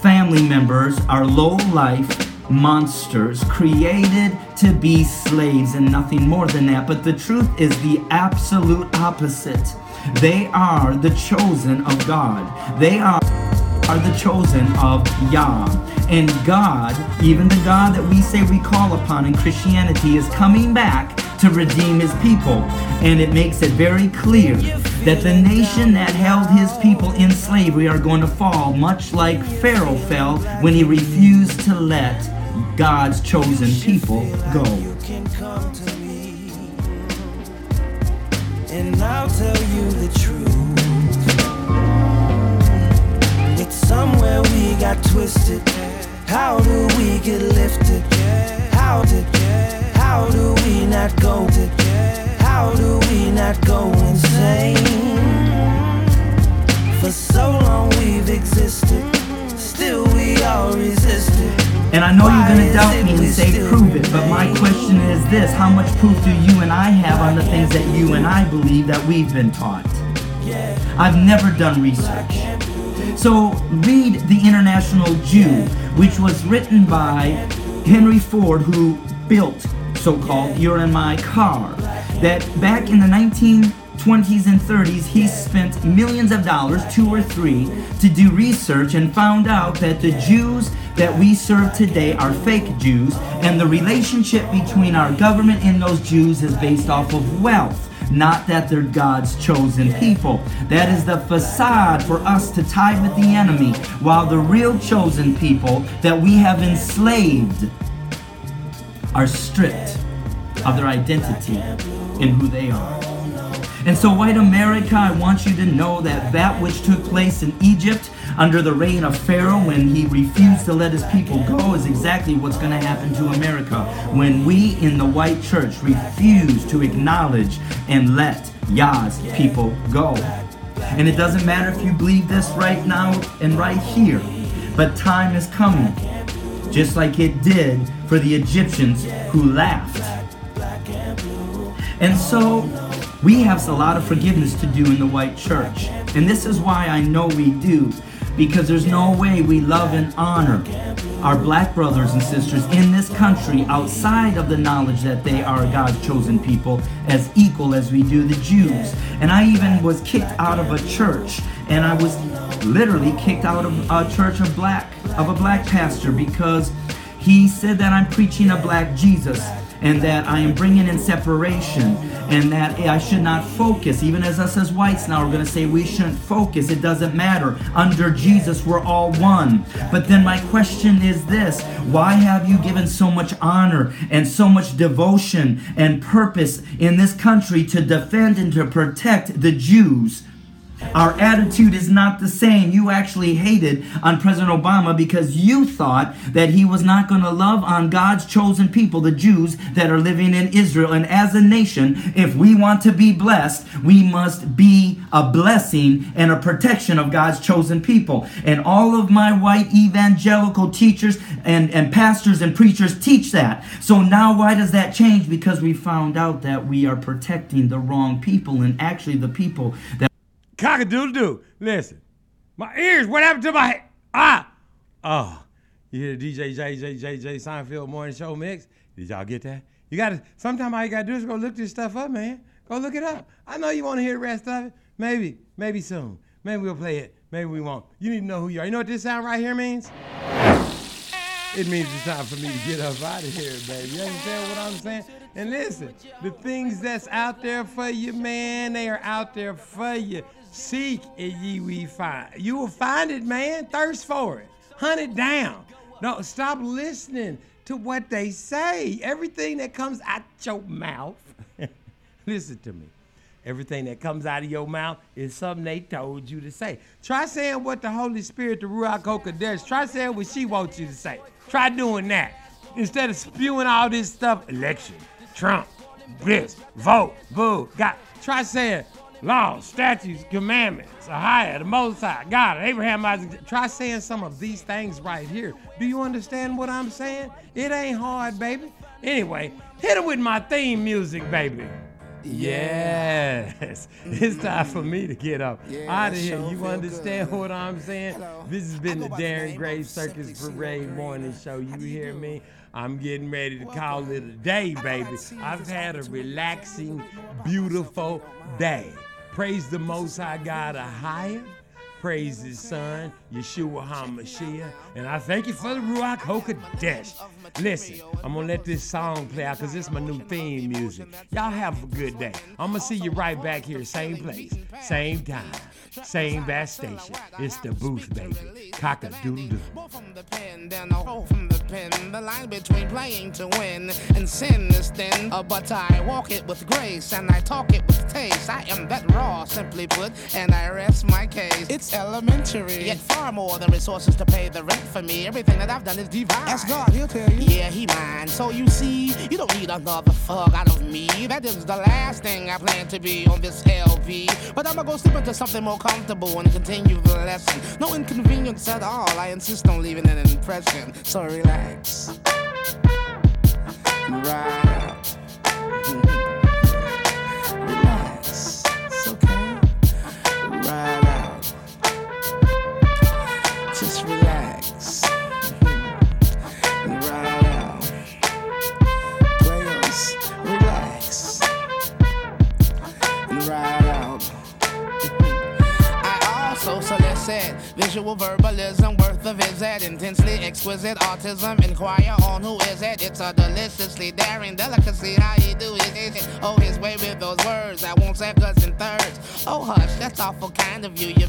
family members are low life monsters created to be slaves and nothing more than that. But the truth is the absolute opposite. They are the chosen of God. They are are the chosen of Yah. And God, even the God that we say we call upon in Christianity, is coming back to redeem his people. And it makes it very clear that the nation that held his people in slavery are going to fall, much like Pharaoh fell when he refused to let God's chosen people go. You can come to me, and I'll tell you the truth. It's somewhere we got twisted. How do we get lifted? How did, how do we not go? How do we not go insane? For so long we've existed, still we all resisted. And I know you're going to doubt me and say, prove it. But my question is this How much proof do you and I have on the things that you and I believe that we've been taught? I've never done research. So read The International Jew, which was written by Henry Ford, who built so called You're in My Car. That back in the 1920s and 30s, he spent millions of dollars, two or three, to do research and found out that the Jews that we serve today are fake Jews, and the relationship between our government and those Jews is based off of wealth not that they're God's chosen people. That is the facade for us to tie with the enemy, while the real chosen people that we have enslaved are stripped of their identity in who they are. And so, white America, I want you to know that that which took place in Egypt under the reign of Pharaoh when he refused to let his people go is exactly what's going to happen to America when we in the white church refuse to acknowledge and let Yah's people go. And it doesn't matter if you believe this right now and right here, but time is coming, just like it did for the Egyptians who laughed. And so we have a lot of forgiveness to do in the white church. And this is why I know we do, because there's no way we love and honor our black brothers and sisters in this country outside of the knowledge that they are God's chosen people as equal as we do the Jews. And I even was kicked out of a church and I was literally kicked out of a church of black of a black pastor because he said that I'm preaching a black Jesus and that I am bringing in separation and that I should not focus. Even as us as whites now, we're going to say we shouldn't focus. It doesn't matter. Under Jesus, we're all one. But then my question is this why have you given so much honor and so much devotion and purpose in this country to defend and to protect the Jews? Our attitude is not the same. You actually hated on President Obama because you thought that he was not going to love on God's chosen people, the Jews that are living in Israel. And as a nation, if we want to be blessed, we must be a blessing and a protection of God's chosen people. And all of my white evangelical teachers and, and pastors and preachers teach that. So now why does that change? Because we found out that we are protecting the wrong people and actually the people that Cockadoodle doo. Listen, my ears. What happened to my? Ah, oh. You hear the DJ J J J J Seinfeld morning show mix? Did y'all get that? You gotta sometimes all you gotta do is go look this stuff up, man. Go look it up. I know you wanna hear the rest of it. Maybe, maybe soon. Maybe we'll play it. Maybe we won't. You need to know who you are. You know what this sound right here means? It means it's time for me to get up out of here, baby. You understand what I'm saying? And listen, the things that's out there for you, man, they are out there for you. Seek and ye we find. You will find it, man. Thirst for it. Hunt it down. No, stop listening to what they say. Everything that comes out your mouth. listen to me. Everything that comes out of your mouth is something they told you to say. Try saying what the Holy Spirit, the Ruach HaKodesh, try saying what she wants you to say. Try doing that. Instead of spewing all this stuff, election, Trump, this, vote, boo, God. Try saying laws, statutes, commandments, Ahia, the Most High, God, Abraham, Isaac. Try saying some of these things right here. Do you understand what I'm saying? It ain't hard, baby. Anyway, hit it with my theme music, baby. Yes, it's time for me to get up out of here. You understand what I'm saying? This has been the Darren Gray Circus Parade Morning Show. You hear me? I'm getting ready to call it a day, baby. I've had a relaxing, beautiful day. Praise the Most High God a higher. Praise His Son, Yeshua HaMashiach. And I thank you for the Ruach HaKodesh. Listen, I'm going to let this song play out because it's my new theme music. Y'all have a good day. I'm going to see you right back here, same place, same time, same bass station. It's the booth, baby. Cock-a-doodle-doo. from the pen, then a hole from the pen. The line between playing to win and sin is thin. Uh, but I walk it with grace and I talk it with taste. I am that raw, simply put, and I rest my case. It's elementary, yet far more than resources to pay the rent for me. Everything that I've done is divine. Ask God, he'll tell you. Yeah, he mine. So you see, you don't need another fuck out of me. That is the last thing I plan to be on this LP. But I'ma go slip into something more comfortable and continue the lesson. No inconvenience at all. I insist on leaving an impression. So relax. Right. Mm-hmm. Solicit visual verbalism worth a visit. Intensely exquisite autism. Inquire on who is it. It's a deliciously daring delicacy. How he do his it. Oh, his way with those words. I won't seconds and thirds. Oh, hush, that's awful kind of you. You